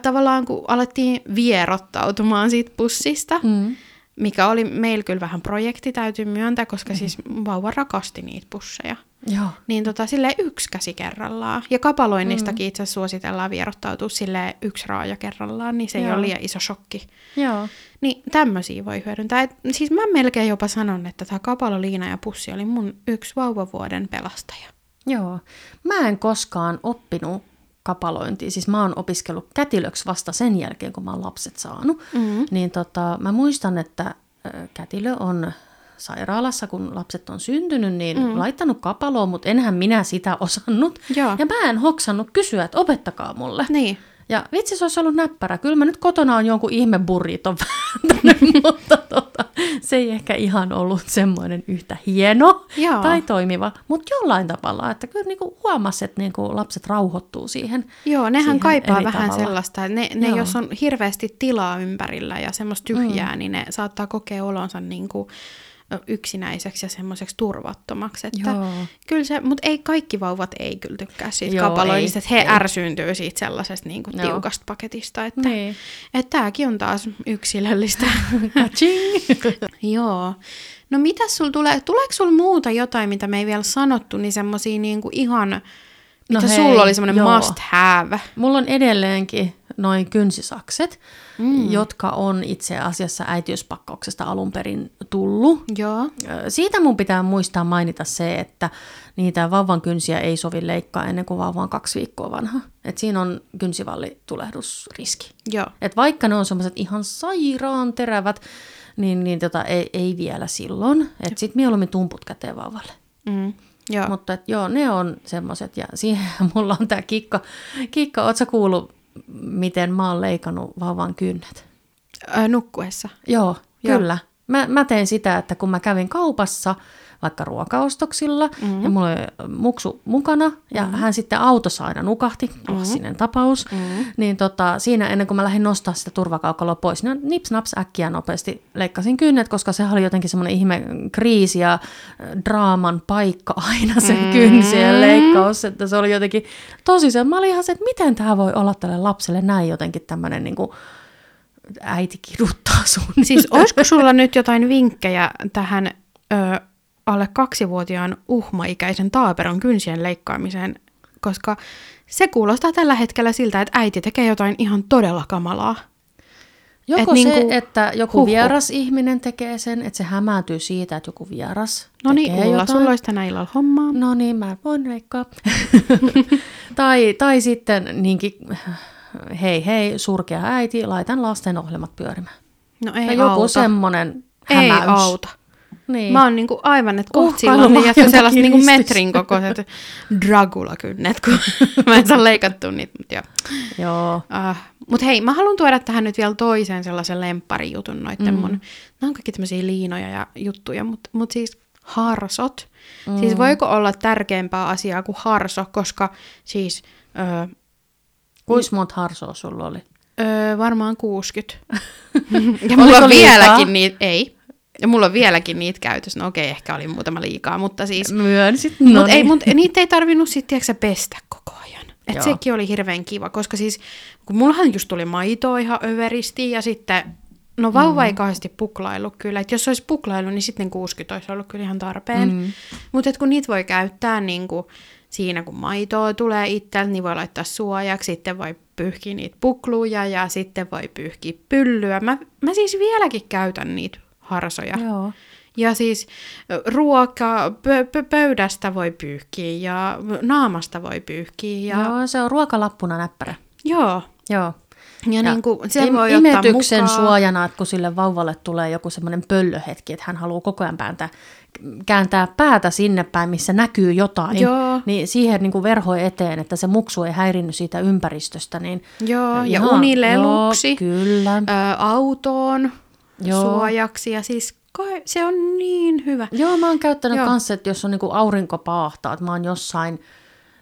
tavallaan kun alettiin vierottautumaan siitä pussista, mm. mikä oli meillä kyllä vähän projekti, täytyy myöntää, koska mm. siis vauva rakasti niitä pusseja. Joo. Niin tota, silleen yksi käsi kerrallaan. Ja kapaloinnistakin mm. itse asiassa suositellaan vierottautua silleen yksi raaja kerrallaan, niin se ei Joo. ole liian iso shokki. Joo. Niin tämmöisiä voi hyödyntää. Et, siis mä melkein jopa sanon, että tämä kapaloliina ja pussi oli mun yksi vauvavuoden pelastaja. Joo. Mä en koskaan oppinut kapalointia. Siis mä oon opiskellut kätilöksi vasta sen jälkeen, kun mä oon lapset saanut. Mm-hmm. Niin tota, mä muistan, että kätilö on sairaalassa, kun lapset on syntynyt, niin mm. laittanut kapaloon, mutta enhän minä sitä osannut. Joo. Ja mä en hoksannut kysyä, että opettakaa mulle. Niin. Ja vitsi, se olisi ollut näppärä. Kyllä mä nyt kotona on jonkun ihme burriton vääntänyt, mutta tota, se ei ehkä ihan ollut semmoinen yhtä hieno Joo. tai toimiva, mutta jollain tavalla, että kyllä niinku huomasi, että niinku lapset rauhoittuu siihen. Joo, nehän siihen kaipaa vähän tavalla. sellaista, että ne, ne Joo. jos on hirveästi tilaa ympärillä ja semmoista tyhjää, mm. niin ne saattaa kokea olonsa niin kuin yksinäiseksi ja semmoiseksi turvattomaksi. Että Joo. kyllä se, mutta ei kaikki vauvat ei kyllä tykkää siitä Joo, kapaloinnista, ei, että he ei. ärsyyntyy siitä sellaisesta niin kuin tiukasta paketista. Että, Niin. että tämäkin on taas yksilöllistä. Joo. No mitä sul tulee, tuleeko sul muuta jotain, mitä me ei vielä sanottu, niin semmosia niinku ihan, No mitä hei, sulla oli semmoinen must have? Mulla on edelleenkin noin kynsisakset, mm. jotka on itse asiassa äitiyspakkauksesta alun perin tullut. Joo. Siitä mun pitää muistaa mainita se, että niitä vauvan kynsiä ei sovi leikkaa ennen kuin vauva on kaksi viikkoa vanha. Et siinä on kynsivallitulehdusriski. Joo. Et vaikka ne on semmoiset ihan sairaan terävät, niin, niin tota, ei, ei vielä silloin. Et sit mieluummin tumput käteen vauvalle. Mm. Joo. Mutta et, joo, ne on semmoiset. Ja siihen mulla on tämä kikka. Kikka, oot sä kuullut, miten mä oon leikannut vauvan kynnet? Ö, nukkuessa. Joo, Joo. kyllä. Mä, mä tein sitä, että kun mä kävin kaupassa vaikka ruokaostoksilla mm-hmm. ja mulla oli muksu mukana ja mm-hmm. hän sitten autossa aina nukahti, klassinen mm-hmm. tapaus, mm-hmm. niin tota, siinä ennen kuin mä lähdin nostaa sitä turvakaukaloa pois, niin nips naps äkkiä nopeasti leikkasin kynnet, koska se oli jotenkin semmoinen ihme kriisi ja äh, draaman paikka aina sen mm-hmm. kynsien leikkaus, että se oli jotenkin tosi se, mä olin ihan se, että miten tämä voi olla tälle lapselle näin jotenkin tämmöinen niin kuin, äiti kiduttaa sun. Siis olisiko sulla nyt jotain vinkkejä tähän ö, alle kaksivuotiaan uhmaikäisen taaperon kynsien leikkaamiseen? Koska se kuulostaa tällä hetkellä siltä, että äiti tekee jotain ihan todella kamalaa. Joko Et se, niinku- että joku huhhuh. vieras ihminen tekee sen, että se hämääntyy siitä, että joku vieras No niin, tekee Ulla, jotain. sulla olisi tänä illalla hommaa. No niin, mä voin leikkaa. tai, tai sitten niinkin, hei hei, surkea äiti, laitan lasten ohjelmat pyörimään. No ei tai joku auta. semmonen Ei hämäys. auta. Niin. Mä oon niinku aivan, että kohta silloin liian sellaiset jotakin niinku metrin kokoiset Dragula-kynnet, kun mä en saa leikattua niitä. Mutta joo. Joo. Uh, Mutta hei, mä haluan tuoda tähän nyt vielä toisen sellaisen lempparijutun noitten mm. mun. Nämä on kaikki tämmöisiä liinoja ja juttuja, mutta mut siis harsot. Mm. Siis voiko olla tärkeämpää asiaa kuin harso, koska siis ö, Kuis monta harsoa sulla oli? ö, varmaan 60. ja mulla on vieläkin niitä, ei. Ja mulla on vieläkin niitä käytössä. No okei, ehkä oli muutama liikaa, mutta siis... Myönsit. No mutta ei, niin. mut niitä ei tarvinnut sitten pestä koko ajan. Et Joo. sekin oli hirveän kiva, koska siis kun mullahan just tuli maitoa ihan överisti ja sitten, no vauva mm. ei kauheasti puklailu kyllä. Et jos olisi puklailu, niin sitten 60 olisi ollut kyllä ihan tarpeen. Mm. Mutta kun niitä voi käyttää niin kuin siinä, kun maitoa tulee itseltä, niin voi laittaa suojaksi, sitten voi pyyhkiä niitä pukluja ja sitten voi pyyhkiä pyllyä. Mä, mä siis vieläkin käytän niitä harsoja. Joo. Ja siis ruoka, pö, pö, pöydästä voi pyyhkiä ja naamasta voi pyyhkiä. Ja, Joo, se on ruokalappuna näppärä. joo. Joo. Ja, ja niin kuin, se im- voi imetyksen mukaan. suojana, että kun sille vauvalle tulee joku semmoinen pöllöhetki, että hän haluaa koko ajan pääntää, kääntää päätä sinne päin, missä näkyy jotain, Joo. niin siihen niin kuin verho eteen, että se muksu ei häirinny siitä ympäristöstä. Niin Joo, ja ihan- unileluksi, Joo, kyllä. ö, autoon Joo. suojaksi ja siis se on niin hyvä. Joo, mä oon käyttänyt Joo. kanssa, että jos on niinku aurinko paahtaa, että mä oon jossain,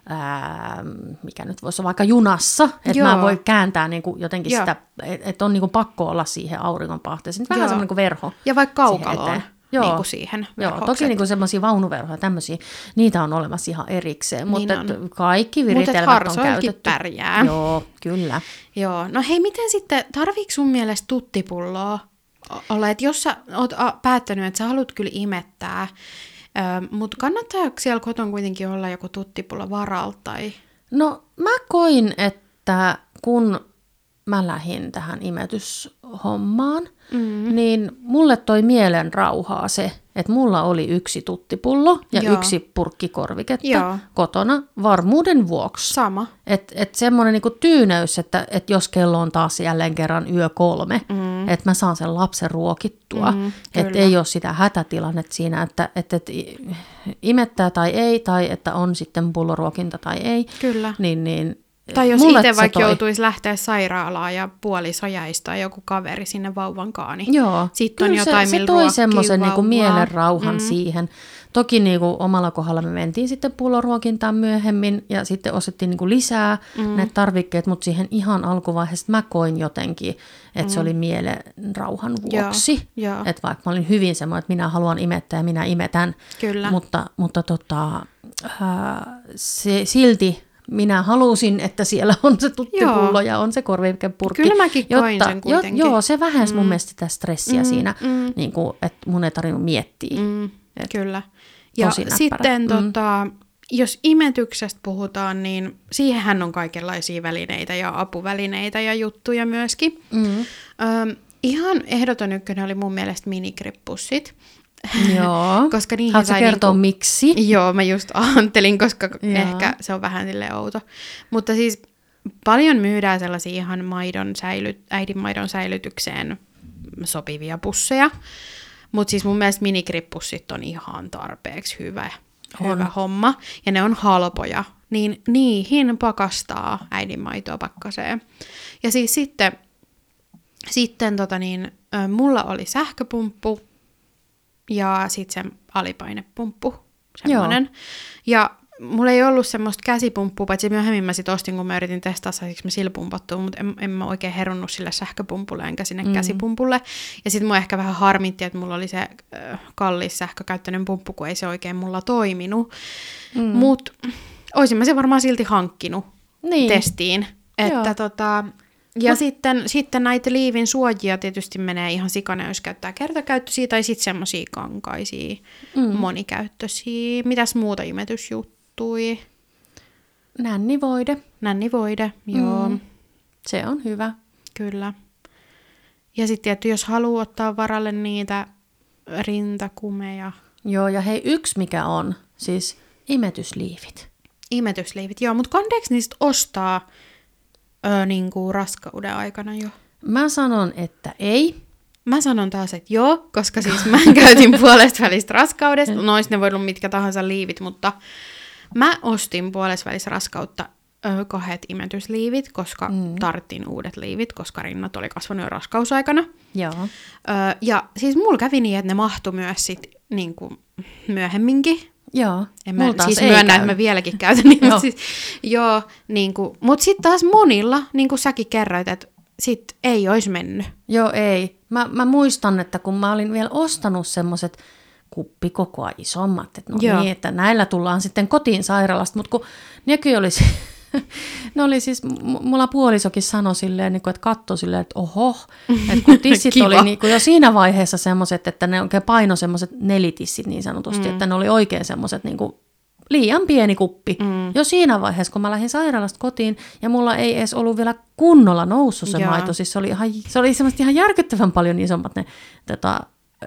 ää, mikä nyt voisi olla vaikka junassa, että Joo. mä voin kääntää niinku jotenkin Joo. sitä, että et on niinku pakko olla siihen auringon paahteeseen. Vähän semmoinen kuin verho. Ja vaikka kaukaloon eteen. niin Joo. kuin siihen Joo, toki niinku semmoisia vaunuverhoja, tämmöisiä, niitä on olemassa ihan erikseen, mutta Niin et kaikki Mut et viritelmät on harsoillakin käytetty. pärjää. Joo, kyllä. Joo, no hei, miten sitten, tarviiko sun mielestä tuttipulloa olla, että jos sä oot päättänyt, että sä haluat kyllä imettää, mutta kannattaako siellä kotona kuitenkin olla joku tuttipullo varalta tai... No mä koin, että kun mä lähdin tähän imetyshommaan, mm. niin mulle toi mielen rauhaa se, että mulla oli yksi tuttipullo ja Joo. yksi purkki korviketta Joo. kotona varmuuden vuoksi. Sama. Että et semmoinen niinku tyyneys, että et jos kello on taas jälleen kerran yö kolme, mm. että mä saan sen lapsen ruokittua. Mm, Mm, että ei ole sitä hätätilannetta siinä, että et, et imettää tai ei, tai että on sitten pulloruokinta tai ei. Kyllä. Niin, niin Tai jos itse se vaikka toi. joutuisi lähteä sairaalaan ja puoliso jäisi tai joku kaveri sinne vauvan kaani. Joo, Sitten on kyllä jotain, se, se toi semmoisen niinku mielen rauhan Mm. siihen. Toki niinku omalla kohdalla me mentiin sitten pulloruokintaan myöhemmin ja sitten ostettiin niinku lisää mm. näitä tarvikkeet, mutta siihen ihan alkuvaiheessa mä koin jotenkin, että mm. se oli mielen rauhan vuoksi. Että vaikka mä olin hyvin semmoinen, että minä haluan imettää ja minä imetän, Kyllä. mutta, mutta tota, ää, se, silti minä halusin, että siellä on se tuttipullo ja on se korvikepurkki. Kyllä mäkin koin sen kuitenkin. Jo, joo, se vähensi mm. mun mielestä sitä stressiä Mm, siinä, mm. niin kuin, että mun ei tarvinnut miettiä. Mm. Et kyllä. Ja sitten Mm. tota, jos imetyksestä puhutaan, niin siihenhän on kaikenlaisia välineitä ja apuvälineitä ja juttuja myöskin. Mm. Öm, ihan ehdoton ykkönen oli mun mielestä minikrippussit. Joo. Koska niihin Haluatko kertoa niinku- miksi? Joo, mä just ajattelin, koska Joo. ehkä se on vähän sille outo. Mutta siis paljon myydään sellaisia ihan maidon säily, äidinmaidon säilytykseen sopivia pusseja. Mutta siis mun mielestä minikrippussit on ihan tarpeeksi hyvä, On. hyvä homma. Ja ne on halpoja, niin niihin pakastaa äidinmaitoa pakkaseen. Ja siis sitten, sitten tota niin, mulla oli sähköpumppu ja sitten se alipainepumppu, semmoinen. Ja mulla ei ollut semmoista käsipumppua, paitsi myöhemmin mä sit ostin, kun mä yritin testaa, saisiko mä sillä pumpattua, mutta en, en mä oikein herunnut sille sähköpumpulle enkä sinne mm. käsipumpulle. Ja sitten mua ehkä vähän harmitti, että mulla oli se äh, kallis sähkökäyttöinen pumppu, kun ei se oikein mulla toiminut. Mm. Mutta olisin mä se varmaan silti hankkinut Niin. testiin. Että Joo. tota, ja sitten, sitten näitä liivin suojia tietysti menee ihan sikana, jos käyttää kertakäyttöisiä tai sitten semmoisia kankaisia, mm. monikäyttöisiä. Mitäs muuta imetysjuttui? Nännivoide. Nännivoide, joo, mm. Se on hyvä. kyllä. Ja sitten tietty, jos haluaa ottaa varalle niitä rintakumeja, Joo, ja hei, yksi mikä on, siis imetysliivit. imetysliivit, joo, mutta kandeeksi niistä ostaa ö, niinku raskauden aikana jo? Mä sanon, että ei. Mä sanon taas, että joo, koska siis mä käytin puolesta välistä raskaudesta. No ne voi olla mitkä tahansa liivit, mutta mä ostin puolesta välistä raskautta ö, kahdet imetysliivit, koska mm. tarttin uudet liivit, koska rinnat oli kasvanut jo raskausaikana. Joo. Ö, ja siis mulla kävi niin, että ne mahtu myös sit niin kuin myöhemminkin. Joo. En mä, Mulla siis ei myönnä, käy. että mä vieläkin käytän niitä. Joo. siis, joo niin kuin, mutta sitten taas monilla, niin kuin säkin kerroit, että sit ei olisi mennyt. Joo, ei. Mä, mä muistan, että kun mä olin vielä ostanut semmoiset kuppikokoa isommat, että no Joo. niin, että näillä tullaan sitten kotiin sairaalasta, mutta kun nekin oli, ne oli siis, mulla puolisokin sanoi silleen, niin kuin, että katsoi silleen, että oho, että kun tissit oli niin kuin jo siinä vaiheessa semmoiset, että ne oikein paino semmoiset nelitissit niin sanotusti, mm. että ne oli oikein semmoiset niin kuin liian pieni kuppi. Mm. Jo siinä vaiheessa, kun mä lähdin sairaalasta kotiin, ja mulla ei edes ollut vielä kunnolla noussut se Joo. maito, siis se oli, ihan, se oli semmoista ihan järkyttävän paljon isommat ne tota,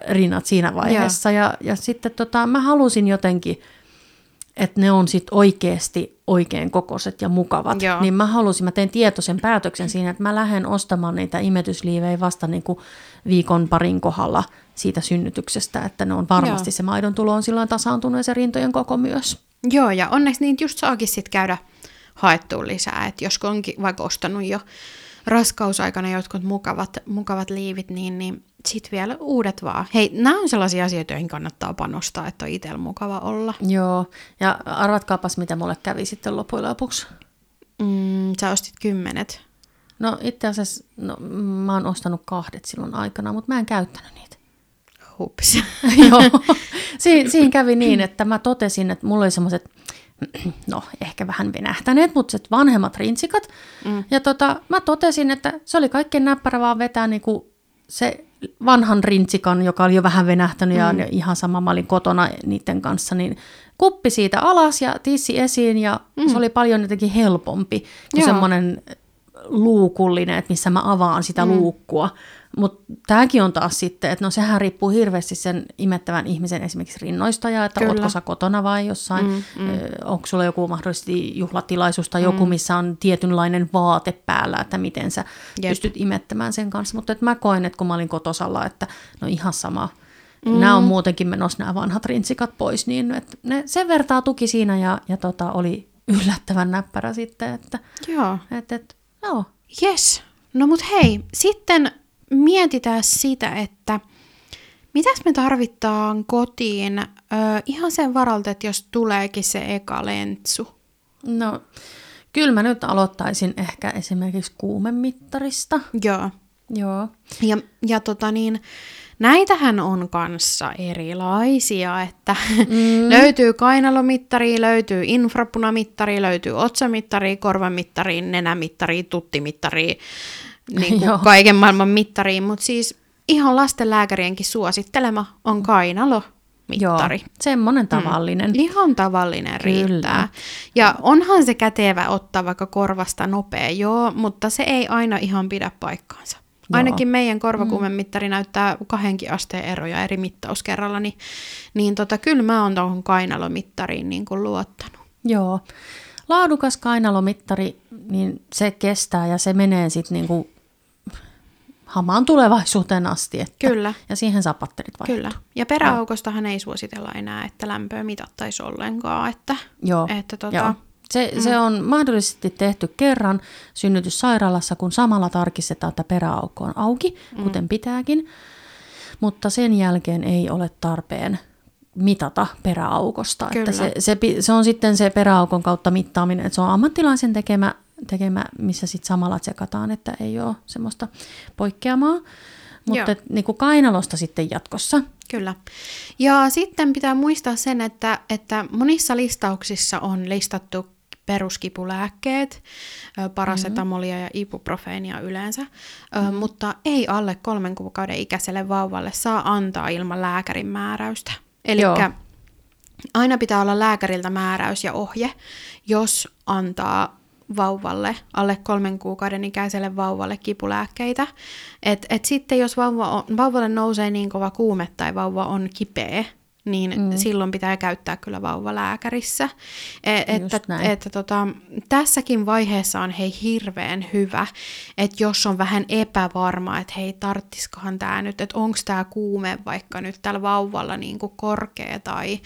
rinnat siinä vaiheessa. Ja, ja sitten tota, mä halusin jotenkin, että ne on sitten oikeasti oikein kokoiset ja mukavat. Joo. Niin mä halusin, mä tein tietoisen päätöksen siinä, että mä lähden ostamaan niitä imetysliivejä vasta niin kuin viikon parin kohdalla siitä synnytyksestä, että ne on varmasti Joo. se maidon tulo on silloin tasaantunut ja se rintojen koko myös. Joo, ja onneksi niitä just saakin sitten käydä haettua lisää, että jos onkin vaikka ostanut jo raskausaikana jotkut mukavat, mukavat liivit, niin, niin sitten vielä uudet vaan. Hei, nämä on sellaisia asioita, joihin kannattaa panostaa, että on itsellä mukava olla. Joo, ja arvatkaapas, mitä mulle kävi sitten loppujen lopuksi. Mm, sä ostit kymmenet. No itse asiassa no, mä oon ostanut kahdet silloin aikana, mutta mä en käyttänyt niitä. Hups. Joo. Si- siinä kävi niin, että mä totesin, että mulla oli semmoiset, no ehkä vähän venähtäneet, mutta sit vanhemmat rintsikat. Mm. Ja tota, mä totesin, että se oli kaikkein näppärä vaan vetää niinku se vanhan rintsikan, joka oli jo vähän venähtänyt mm. ja ihan sama, mä olin kotona niiden kanssa, niin kuppi siitä alas ja tissi esiin ja mm. se oli paljon jotenkin helpompi kuin semmoinen luukullinen, että missä mä avaan sitä mm. luukkua. Mutta tämäkin on taas sitten, että no sehän riippuu hirveästi sen imettävän ihmisen esimerkiksi rinnoista ja että Kyllä. ootko sä kotona vai jossain, mm, mm. onko sulla joku mahdollisesti juhlatilaisuus tai joku, missä on tietynlainen vaate päällä, että miten sä Jep. pystyt imettämään sen kanssa. Mutta mä koen, että kun mä olin kotosalla, että no ihan sama, mm. nämä on muutenkin menossa nämä vanhat rintsikat pois, niin että ne sen vertaa tuki siinä ja, ja tota, oli yllättävän näppärä sitten, että Joo. et, et, joo. Yes. No mut hei, sitten mietitään sitä, että mitäs me tarvitaan kotiin ö, ihan sen varalta, että jos tuleekin se eka lentsu. No, kyllä mä nyt aloittaisin ehkä esimerkiksi kuumemittarista. Joo. Joo. Ja, ja tota niin, näitähän on kanssa erilaisia, että mm. löytyy kainalomittari, löytyy infrapunamittari, löytyy otsamittari, korvamittari, nenämittari, tuttimittari, niin kuin kaiken maailman mittariin, mutta siis ihan lastenlääkärienkin suosittelema on kainalo mittari. Joo, semmoinen tavallinen. Mm. Ihan tavallinen Kyllä. riittää. Ja onhan se kätevä ottaa vaikka korvasta nopea, joo, mutta se ei aina ihan pidä paikkaansa. Joo. Ainakin meidän korvakuumemittari mm. näyttää kahdenkin asteen eroja eri mittauskerralla, niin, niin tota, kyllä mä oon tuohon kainalomittariin niin kuin luottanut. Joo. Laadukas kainalomittari, niin se kestää ja se menee sitten niin hamaan tulevaisuuteen asti. Että, Kyllä. Ja siihen saa patterit. Kyllä. Ja peräaukostahan ei suositella enää, että lämpöä mitattaisi ollenkaan. Että, Joo. Että tota, Joo. Se, mm. se on mahdollisesti tehty kerran synnytyssairaalassa, kun samalla tarkistetaan, että peräaukko on auki, mm. kuten pitääkin. Mutta sen jälkeen ei ole tarpeen mitata peräaukosta. Että se, se, se on sitten se peräaukon kautta mittaaminen, että se on ammattilaisen tekemä, tekemä missä sitten samalla tsekataan, että ei ole semmoista poikkeamaa. Mutta niin kuin kainalosta sitten jatkossa. Kyllä. Ja sitten pitää muistaa sen, että, että monissa listauksissa on listattu peruskipulääkkeet, parasetamolia mm-hmm. ja ibuprofeenia yleensä, mm-hmm. mutta ei alle kolmen kuukauden ikäiselle vauvalle saa antaa ilman lääkärin määräystä. Eli aina pitää olla lääkäriltä määräys ja ohje, jos antaa vauvalle, alle kolmen kuukauden ikäiselle vauvalle kipulääkkeitä. Et, et sitten jos vauva on, vauvalle nousee niin kova kuume tai vauva on kipeä, niin mm. silloin pitää käyttää kyllä vauvalääkärissä. E- että että tota, tässäkin vaiheessa on hei hirveän hyvä, että jos on vähän epävarma, että hei tarttiskohan tämä nyt, että onko tämä kuume vaikka nyt tällä vauvalla niin kuin korkea tai,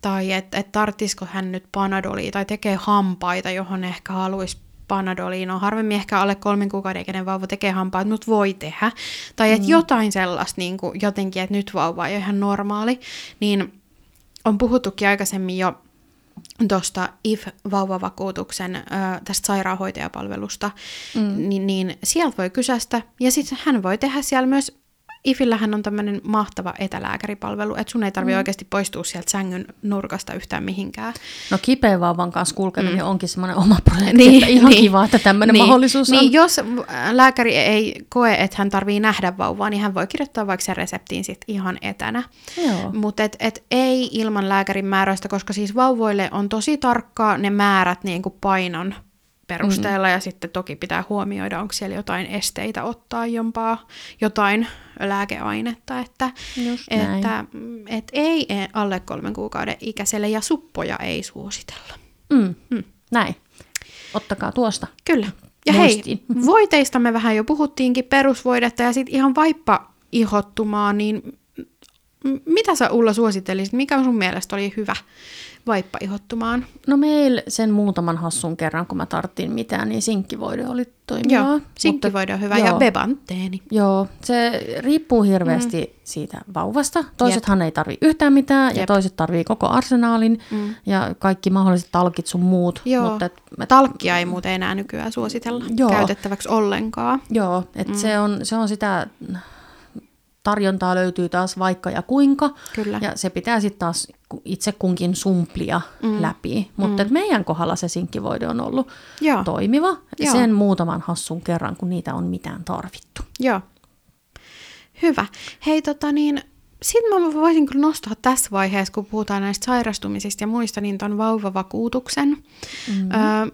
tai että et tarttisko hän nyt panadolia tai tekee hampaita, johon ehkä haluaisi panadoliin. No harvemmin ehkä alle kolmen kuukauden ikäinen vauva tekee hampaat, mutta voi tehdä. Tai että mm. jotain sellaista niin kuin jotenkin, että nyt vauva ei ole ihan normaali. Niin on puhuttukin aikaisemmin jo tuosta IF-vauvavakuutuksen ö, tästä sairaanhoitajapalvelusta, mm. niin, niin sieltä voi kysästä. Ja sitten hän voi tehdä siellä myös IFillähän on tämmöinen mahtava etälääkäripalvelu, että sun ei tarvitse mm. oikeasti poistua sieltä sängyn nurkasta yhtään mihinkään. No kipeä vauvan kanssa kulkeminen mm. onkin semmoinen oma projekti, niin, että ihan niin, kiva, että tämmöinen niin, mahdollisuus on. Niin, jos lääkäri ei koe, että hän tarvii nähdä vauvaa, niin hän voi kirjoittaa vaikka sen reseptiin sit ihan etänä. Mutta et, et ei ilman lääkärin määräystä, koska siis vauvoille on tosi tarkkaa ne määrät niin kuin painon perusteella mm. ja sitten toki pitää huomioida, onko siellä jotain esteitä ottaa jompaa, jotain lääkeainetta, että, että et ei alle kolmen kuukauden ikäiselle ja suppoja ei suositella. Mm. Mm. Näin. Ottakaa tuosta. Kyllä. Ja Muistiin. hei, voiteista me vähän jo puhuttiinkin perusvoidetta ja sitten ihan vaippa ihottumaan, niin mitä sä Ulla suosittelisit? Mikä sun mielestä oli hyvä vaippa ihottumaan? No meillä sen muutaman hassun kerran, kun mä tarttiin mitään, niin sinkkivoide oli toimivaa. Joo, sinkkivoide on hyvä joo, ja bebanteeni. Joo, se riippuu hirveästi mm. siitä vauvasta. Toisethan Jep. ei tarvi yhtään mitään Jep. ja toiset tarvii koko arsenaalin mm. ja kaikki mahdolliset talkit sun muut. Joo, mutta et, mä... talkkia ei muuten enää nykyään suositella joo. käytettäväksi ollenkaan. Joo, että mm. se, on, se on sitä tarjontaa löytyy taas vaikka ja kuinka. Kyllä. Ja se pitää sitten taas itse kunkin sumplia mm. läpi. Mutta mm. meidän kohdalla se sinkkivoide on ollut Joo. toimiva Joo. sen muutaman hassun kerran, kun niitä on mitään tarvittu. Joo. Hyvä. Hei tota niin, sitten mä voisin kyllä nostaa tässä vaiheessa, kun puhutaan näistä sairastumisista ja muista, niin ton vauvavakuutuksen. Mm-hmm. Öö,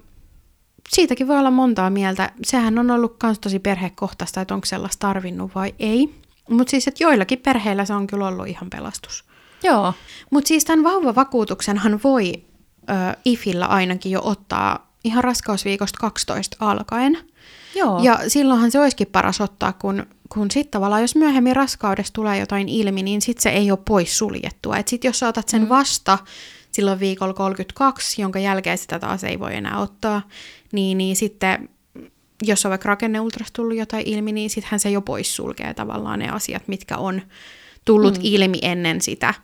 siitäkin voi olla montaa mieltä. Sehän on ollut myös tosi perhekohtaista, että onko sellaista tarvinnut vai ei. Mutta siis, että joillakin perheillä se on kyllä ollut ihan pelastus. Joo. Mutta siis tämän vauvavakuutuksenhan voi ö, IFillä ainakin jo ottaa ihan raskausviikosta 12 alkaen. Joo. Ja silloinhan se olisikin paras ottaa, kun, kun sitten tavallaan, jos myöhemmin raskaudessa tulee jotain ilmi, niin sitten se ei ole pois suljettua. Että sitten jos sä otat sen mm. vasta silloin viikolla 32, jonka jälkeen sitä taas ei voi enää ottaa, niin, niin sitten jos on vaikka rakenneultras tullut jotain ilmi, niin sittenhän se jo poissulkee tavallaan ne asiat, mitkä on tullut mm. ilmi ennen sitä.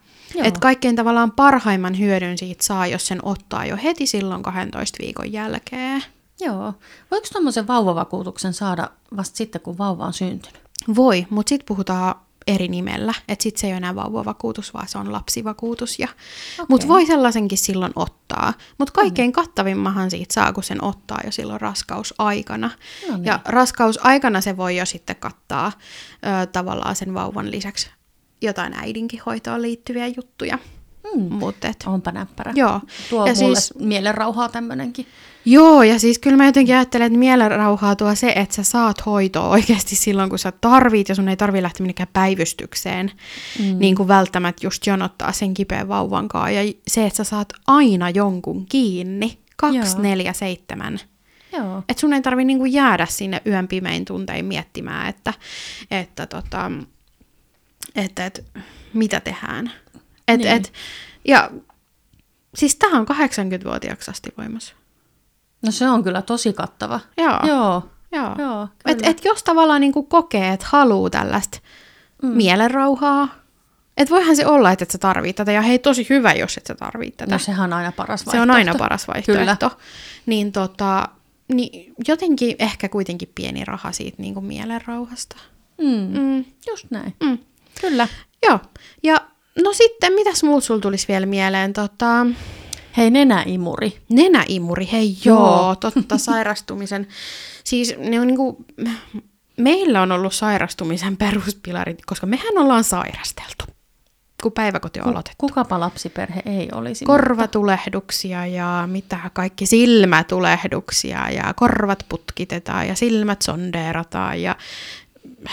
Että kaikkein tavallaan parhaimman hyödyn siitä saa, jos sen ottaa jo heti silloin 12 viikon jälkeen. Joo. Voiko tuommoisen vauvavakuutuksen saada vasta sitten, kun vauva on syntynyt? Voi, mutta sitten puhutaan eri nimellä. Että sitten se ei ole enää vauvavakuutus, vaan se on lapsivakuutus. Ja... Okay. Mutta voi sellaisenkin silloin ottaa. Mutta kaikkein mm. kattavimmahan siitä saa, kun sen ottaa jo silloin raskausaikana. No niin. Ja raskausaikana se voi jo sitten kattaa ö, tavallaan sen vauvan lisäksi jotain äidinkin hoitoon liittyviä juttuja. Mm. Mut et, Onpa näppärä. Joo. Tuo ja mulle siis, mielenrauhaa tämmöinenkin. Joo, ja siis kyllä mä jotenkin ajattelen, että mielenrauhaa tuo se, että sä saat hoitoa oikeasti silloin, kun sä tarvit, ja sun ei tarvi lähteä minnekään päivystykseen, mm. niin kuin välttämättä just jonottaa sen kipeän vauvankaan. Ja se, että sä saat aina jonkun kiinni, 247. Joo. Että sun ei tarvi niinku jäädä sinne yön pimein tuntein miettimään, että, että, tota, että, että mitä tehdään. Et, niin. et, ja siis tämä on 80-vuotiaaksi asti voimassa. No se on kyllä tosi kattava. Joo. Joo. Joo. Joo et, et jos tavallaan niinku kokee, että haluaa tällaista mm. mielenrauhaa, että voihan se olla, että et sä tarvit tätä, ja hei, tosi hyvä, jos et sä tarvit tätä. No sehän on aina paras vaihtoehto. Se on aina paras vaihtoehto. Kyllä. Niin, tota, niin jotenkin ehkä kuitenkin pieni raha siitä niinku mielenrauhasta. Mm. Mm. Just näin. Mm. Kyllä. Joo. Ja no sitten, mitäs muut sul tulisi vielä mieleen? Tota, Hei, nenäimuri. Nenäimuri, hei joo, joo totta, sairastumisen. Siis ne on niinku, meillä on ollut sairastumisen peruspilarit, koska mehän ollaan sairasteltu, kun päiväkoti on aloitettu. Kukapa lapsiperhe ei olisi? Korvatulehduksia ja mitä kaikki silmätulehduksia ja korvat putkitetaan ja silmät sondeerataan ja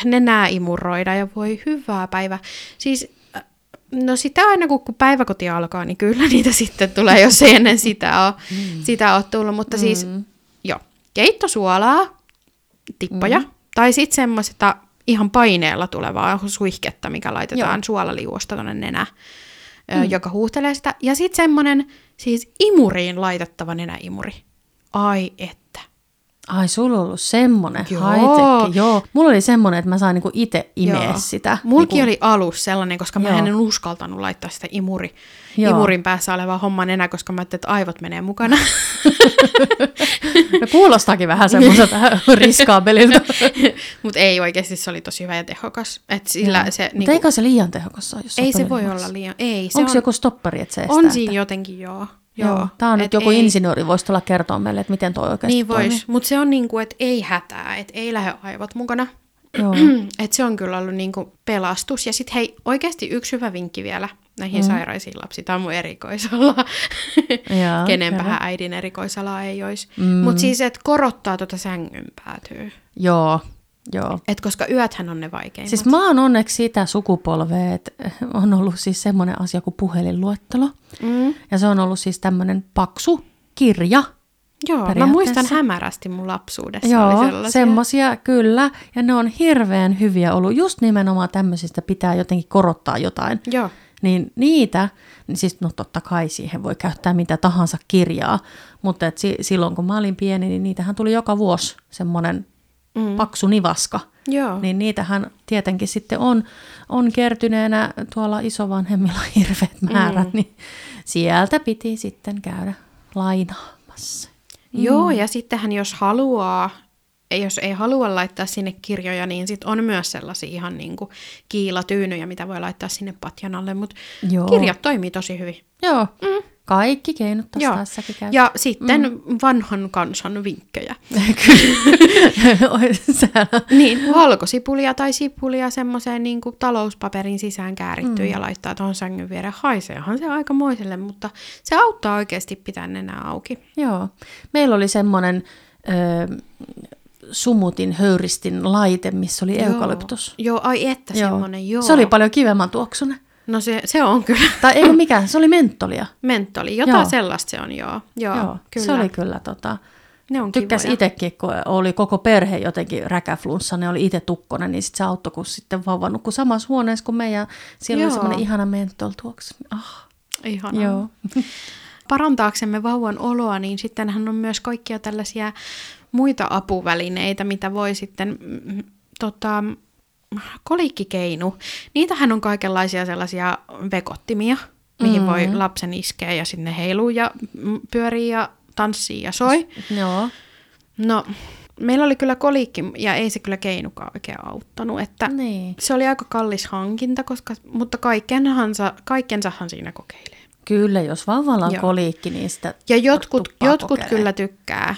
nenää imuroida ja voi hyvää päivä. Siis No sitä aina kun, kun päiväkoti alkaa, niin kyllä niitä sitten tulee, jos ei ennen sitä ole, mm. sitä ole tullut. Mutta mm. siis, joo, keittosuolaa, tippoja, mm. tai sitten semmoista ihan paineella tulevaa suihketta, mikä laitetaan joo. suolaliuosta tuonne nenä, mm. joka huuhtelee sitä. Ja sitten semmoinen siis imuriin laitettava nenäimuri. Ai että. Ai, sulla on ollut semmonen high joo. Mulla oli semmonen, että mä sain niinku itse imeä joo. sitä. Mulki niinku... oli alus sellainen, koska joo. mä en uskaltanut laittaa sitä imuri, imurin päässä olevaa homman enää, koska mä ajattelin, että aivot menee mukana. no kuulostakin vähän semmoiselta riskaabelilta. Mutta ei oikeasti, se oli tosi hyvä ja tehokas. Et sillä se, Mutta niinku... eikö se liian tehokas ole, jos Ei se voi olla liian, ei. Se Onko on... joku stoppari, että se estää? On siinä jotenkin, joo. Joo. Tämä on nyt joku ei... insinööri, voisi tulla kertoa meille, että miten tuo oikeasti Niin voisi, mutta se on niin kuin, että ei hätää, että ei lähde aivot mukana. Joo. että se on kyllä ollut niin kuin pelastus. Ja sitten hei, oikeasti yksi hyvä vinkki vielä näihin mm. sairaisiin lapsiin. Tämä on mun erikoisala. Kenenpähän äidin erikoisala ei olisi. Mm. Mutta siis, että korottaa tuota sängyn päätyy. Joo, Joo. Et koska yöthän on ne vaikeimmat. Siis mä oon onneksi sitä sukupolvea, että on ollut siis semmoinen asia kuin puhelinluettelo. Mm. Ja se on ollut siis tämmöinen paksu kirja. Joo, mä muistan hämärästi mun lapsuudessa. Joo, semmosia kyllä. Ja ne on hirveän hyviä ollut. Just nimenomaan tämmöisistä pitää jotenkin korottaa jotain. Joo. Niin niitä, niin siis no totta kai siihen voi käyttää mitä tahansa kirjaa, mutta et si- silloin kun mä olin pieni, niin niitähän tuli joka vuosi semmoinen mm. paksu nivaska. Joo. Niin niitähän tietenkin sitten on, on kertyneenä tuolla isovanhemmilla hirveät määrät, mm. niin sieltä piti sitten käydä lainaamassa. Mm. Joo, ja sittenhän jos haluaa, jos ei halua laittaa sinne kirjoja, niin sitten on myös sellaisia ihan niin kuin kiilatyynyjä, mitä voi laittaa sinne patjan alle, mutta kirjat toimii tosi hyvin. Joo, mm. Kaikki keinot Joo. tässäkin käy. Ja sitten mm. vanhan kansan vinkkejä. niin, valkosipulia tai sipulia semmoiseen niin kuin talouspaperin sisään käärittyy mm. ja laittaa tuohon sängyn viereen. Haiseehan se aika moiselle, mutta se auttaa oikeasti pitää nenää auki. Joo. Meillä oli semmoinen... Öö, sumutin höyristin laite, missä oli joo. eukalyptus. Joo, ai että joo. semmoinen, joo. Se oli paljon kivemman tuoksune. No se, se on kyllä. Tai ei mikä, se oli mentolia. Mentoli, jotain joo. sellaista se on, joo. Joo, joo kyllä. se oli kyllä tota, ne on Tykkäs itsekin, kun oli koko perhe jotenkin räkäflunssa, ne oli itse tukkonen, niin sit se auttoi, kun sitten vauva nukkui samassa huoneessa kuin me, ja siellä Joo. oli semmoinen ihana mentol tuoksi. Ah. Ihanaa. Joo. Parantaaksemme vauvan oloa, niin sittenhän on myös kaikkia tällaisia muita apuvälineitä, mitä voi sitten, mm, tota, kolikkikeinu. Niitähän on kaikenlaisia sellaisia vekottimia, mihin mm-hmm. voi lapsen iskeä ja sinne heiluu ja mm, pyörii ja tanssii ja soi. Joo. No, meillä oli kyllä kolikki ja ei se kyllä keinukaan oikein auttanut. Että Niin. Se oli aika kallis hankinta, koska, mutta kaikkensa, kaikkensahan siinä kokeilee. Kyllä, jos vauvalla on Joo. koliikki, niin sitä Ja jotkut, jotkut kyllä tykkää.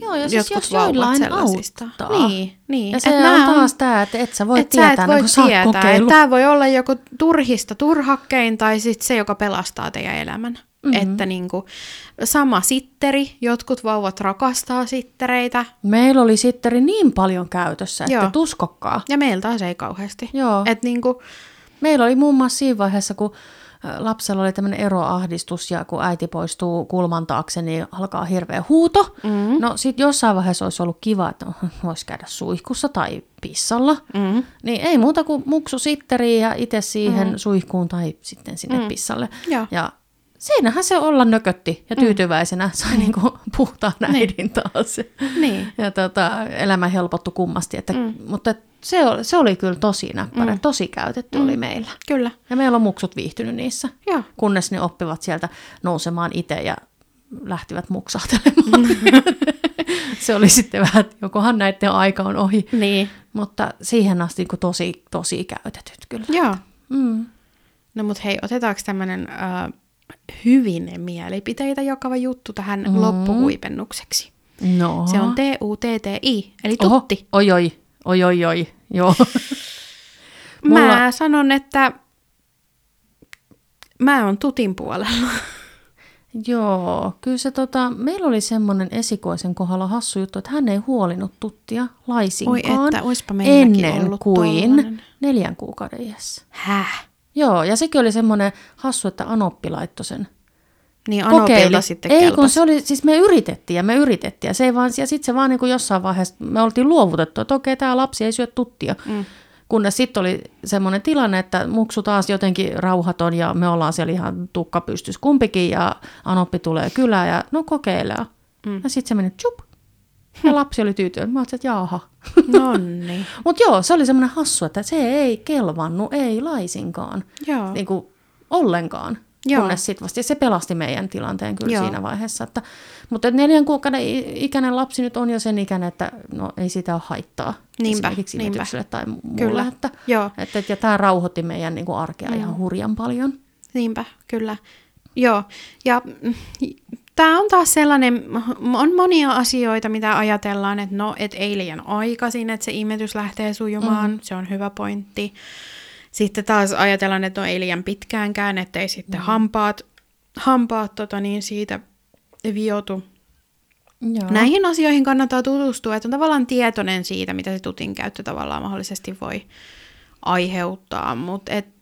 Joo, ja siis jos joillain sellaisista. auttaa. Niin, niin. Ja Et se nää on taas tämä, että et sä voi et tietää, sä et voi kuin oot tietää. Tämä voi olla joku turhista turhakkein tai sitten se, joka pelastaa teidän elämän. Mhm. Mm-hmm. Että niinku, sama sitteri, jotkut vauvat rakastaa sittereitä Meillä oli sitteri niin paljon käytössä, että Joo. tuskokkaa. ja meillä taas ei kauheasti. Joo. Et niinku, Meillä oli muun muassa siinä vaiheessa, kun lapsella oli tämmöinen eroahdistus ja kun äiti poistuu kulman taakse, niin alkaa hirveä huuto. Mm. No sit jossain vaiheessa olisi ollut kiva, että voisi käydä suihkussa tai pissalla. mm, Niin ei muuta kuin muksu sitteriin ja itse siihen mm. suihkuun tai sitten sinne mm. pissalle. Joo. Ja siinähän se olla nökötti ja tyytyväisenä sai mm. niinku puhtaan äidin taas. niin. Ja tota, elämä helpottui kummasti. Että, mm. Mutta se oli, se oli kyllä tosi näppärä, mm. tosi käytetty mm. oli meillä. Kyllä. Ja meillä on muksut viihtynyt niissä, Joo. kunnes ne oppivat sieltä nousemaan itse ja lähtivät muksahtelemaan. se oli sitten vähän, että jokohan näiden aika on ohi. Niin. Mutta siihen asti niin tosi, tosi käytetyt kyllä. Joo. Mm. No mut hei, otetaanko tämmönen äh, hyvin mielipiteitä jakava juttu tähän mm. loppuhuipennukseksi? No. Se on T-U-T-T-I, eli Oho, tutti. oi oi, oi oi oi, joo. Mä mulla- sanon, että mä oon tutin puolella. Joo, kyllä se tota, meillä oli semmoinen esikoisen kohdalla hassu juttu, että hän ei huolinut tuttia laisinkaan Oi että, oispa ennen ollut kuin tollanen. neljän kuukauden iässä. Häh? Joo, ja sekin oli semmoinen hassu, että Anoppi laittoi sen. Niin Anopilta sitten Ei, kun se oli, siis me yritettiin ja me yritettiin. Ja, se ei vaan, ja sitten se vaan niin kuin jossain vaiheessa, me oltiin luovutettu, että okei, tämä lapsi ei syö tuttia. Mm. Kunnes sitten oli semmoinen tilanne, että muksu taas jotenkin rauhaton ja me ollaan siellä ihan tukka pystys kumpikin ja Anoppi tulee kylään ja no kokeillaan. Mm. Ja sitten se meni chup. Ja lapsi oli tyytyväinen. Mä ajattelin, että jaaha. Nonni. Mutta joo, se oli semmoinen hassu, että se ei kelvannut, ei laisinkaan. Joo. Niin kuin ollenkaan. Joo. Kunnes sit vasta, ja se pelasti meidän tilanteen kyllä Joo. siinä vaiheessa. Että, mutta neljän kuukauden ikäinen lapsi nyt on jo sen ikäinen, että no, ei sitä ole haittaa. Niinpä, esimerkiksi niinpä. tai muulle. Kyllä. Että, Joo. että, ja tämä rauhoitti meidän niin kuin arkea mm. ihan hurjan paljon. Niinpä, kyllä. Joo, ja tämä on taas sellainen, on monia asioita, mitä ajatellaan, että no, et ei liian aikaisin, että se imetys lähtee sujumaan, mm. se on hyvä pointti. Sitten taas ajatellaan, että no ei liian pitkäänkään, ettei sitten mm. hampaat, hampaat tota niin, siitä viotu. Joo. Näihin asioihin kannattaa tutustua, että on tavallaan tietoinen siitä, mitä se tutin käyttö tavallaan mahdollisesti voi aiheuttaa, mutta et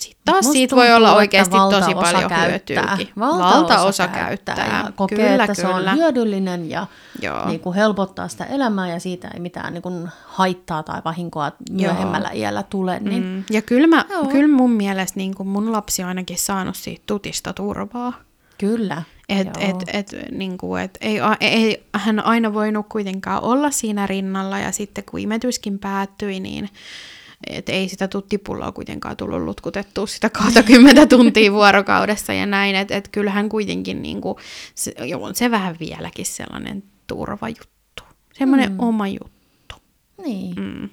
sitten taas Musta siitä voi olla oikeasti tosi paljon käyttää. Valtaosa, Valtaosa käyttää. käyttää. Ja kokee, kyllä, että se kyllä. on hyödyllinen ja Joo. niin kuin helpottaa sitä elämää ja siitä ei mitään niin kuin haittaa tai vahinkoa myöhemmällä iällä tule. Niin Mm. Ja kyllä, mä, Joo. kyllä mun mielestä niin kun mun lapsi on ainakin saanut siitä tutista turvaa. Kyllä. Et, Joo. et, et, niin kuin, et ei, ei hän aina voinut kuitenkaan olla siinä rinnalla ja sitten kun imetyskin päättyi, niin et ei sitä tuttipulloa kuitenkaan tullut lutkutettua sitä 20 tuntia vuorokaudessa ja näin, että et kyllähän kuitenkin niin kuin, se, on se vähän vieläkin sellainen turvajuttu, semmoinen mm. oma juttu. Niin. Mm.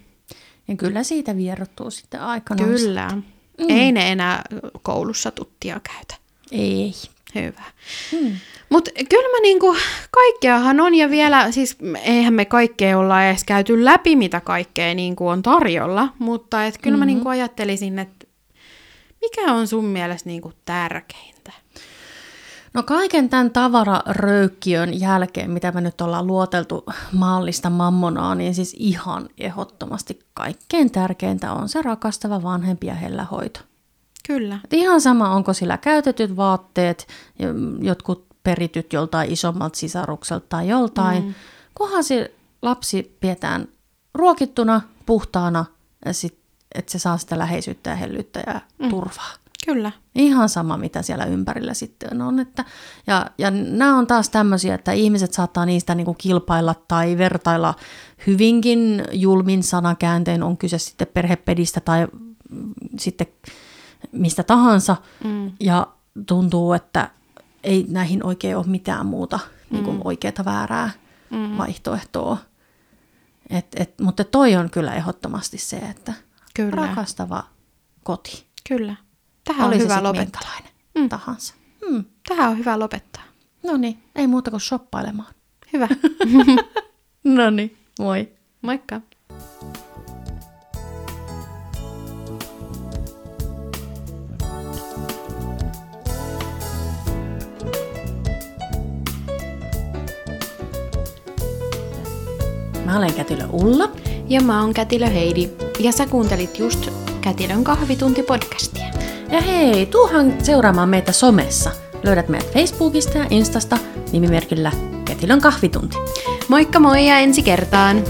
Ja kyllä siitä vierottuu sitten aikanaan. Kyllä. Mm. Ei ne enää koulussa tuttia käytä. Ei. Hyvä. Mm. Mutta kyllä mä niinku, kaikkeahan on ja vielä, siis eihän me kaikkea olla edes käyty läpi, mitä kaikkea niinku on tarjolla, mutta et kyllä mm-hmm. mä niinku ajattelisin, että mikä on sun mielestä niinku tärkeintä? No kaiken tämän tavararöykkiön jälkeen, mitä me nyt ollaan luoteltu maallista mammonaa, niin siis ihan ehdottomasti kaikkein tärkeintä on se rakastava vanhempi ja hellä hoito. Kyllä. Et ihan sama, onko sillä käytetyt vaatteet, jotkut perityt joltain isommalta sisarukselta tai joltain, mm. kunhan se lapsi pidetään ruokittuna, puhtaana, että se saa sitä läheisyyttä ja hellyyttä ja mm. turvaa. Kyllä. Ihan sama, mitä siellä ympärillä sitten on. Että, ja, ja nämä on taas tämmöisiä, että ihmiset saattaa niistä niin kuin kilpailla tai vertailla hyvinkin julmin sanakääntein, on kyse sitten perhepedistä tai mm, sitten mistä tahansa. Mm. Ja tuntuu, että ei näihin oikein ole mitään muuta mm. niin kuin oikeaa väärää mm. vaihtoehtoa. Et, et, mutta toi on kyllä ehdottomasti se, että kyllä. rakastava koti. Kyllä. Tähän Oli on hyvä lopettaa. mm. tahansa. Mm. Tähän on hyvä lopettaa. No niin, ei muuta kuin shoppailemaan. Hyvä. No niin, moi. Moikka. Mä olen Kätilö Ulla. Ja mä oon Kätilö Heidi. Ja sä kuuntelit just Kätilön kahvitunti-podcastia. Ja hei, tuuhan seuraamaan meitä somessa. Löydät meidät Facebookista ja Instasta nimimerkillä Kätilön kahvitunti. Moikka moi ja ensi kertaan!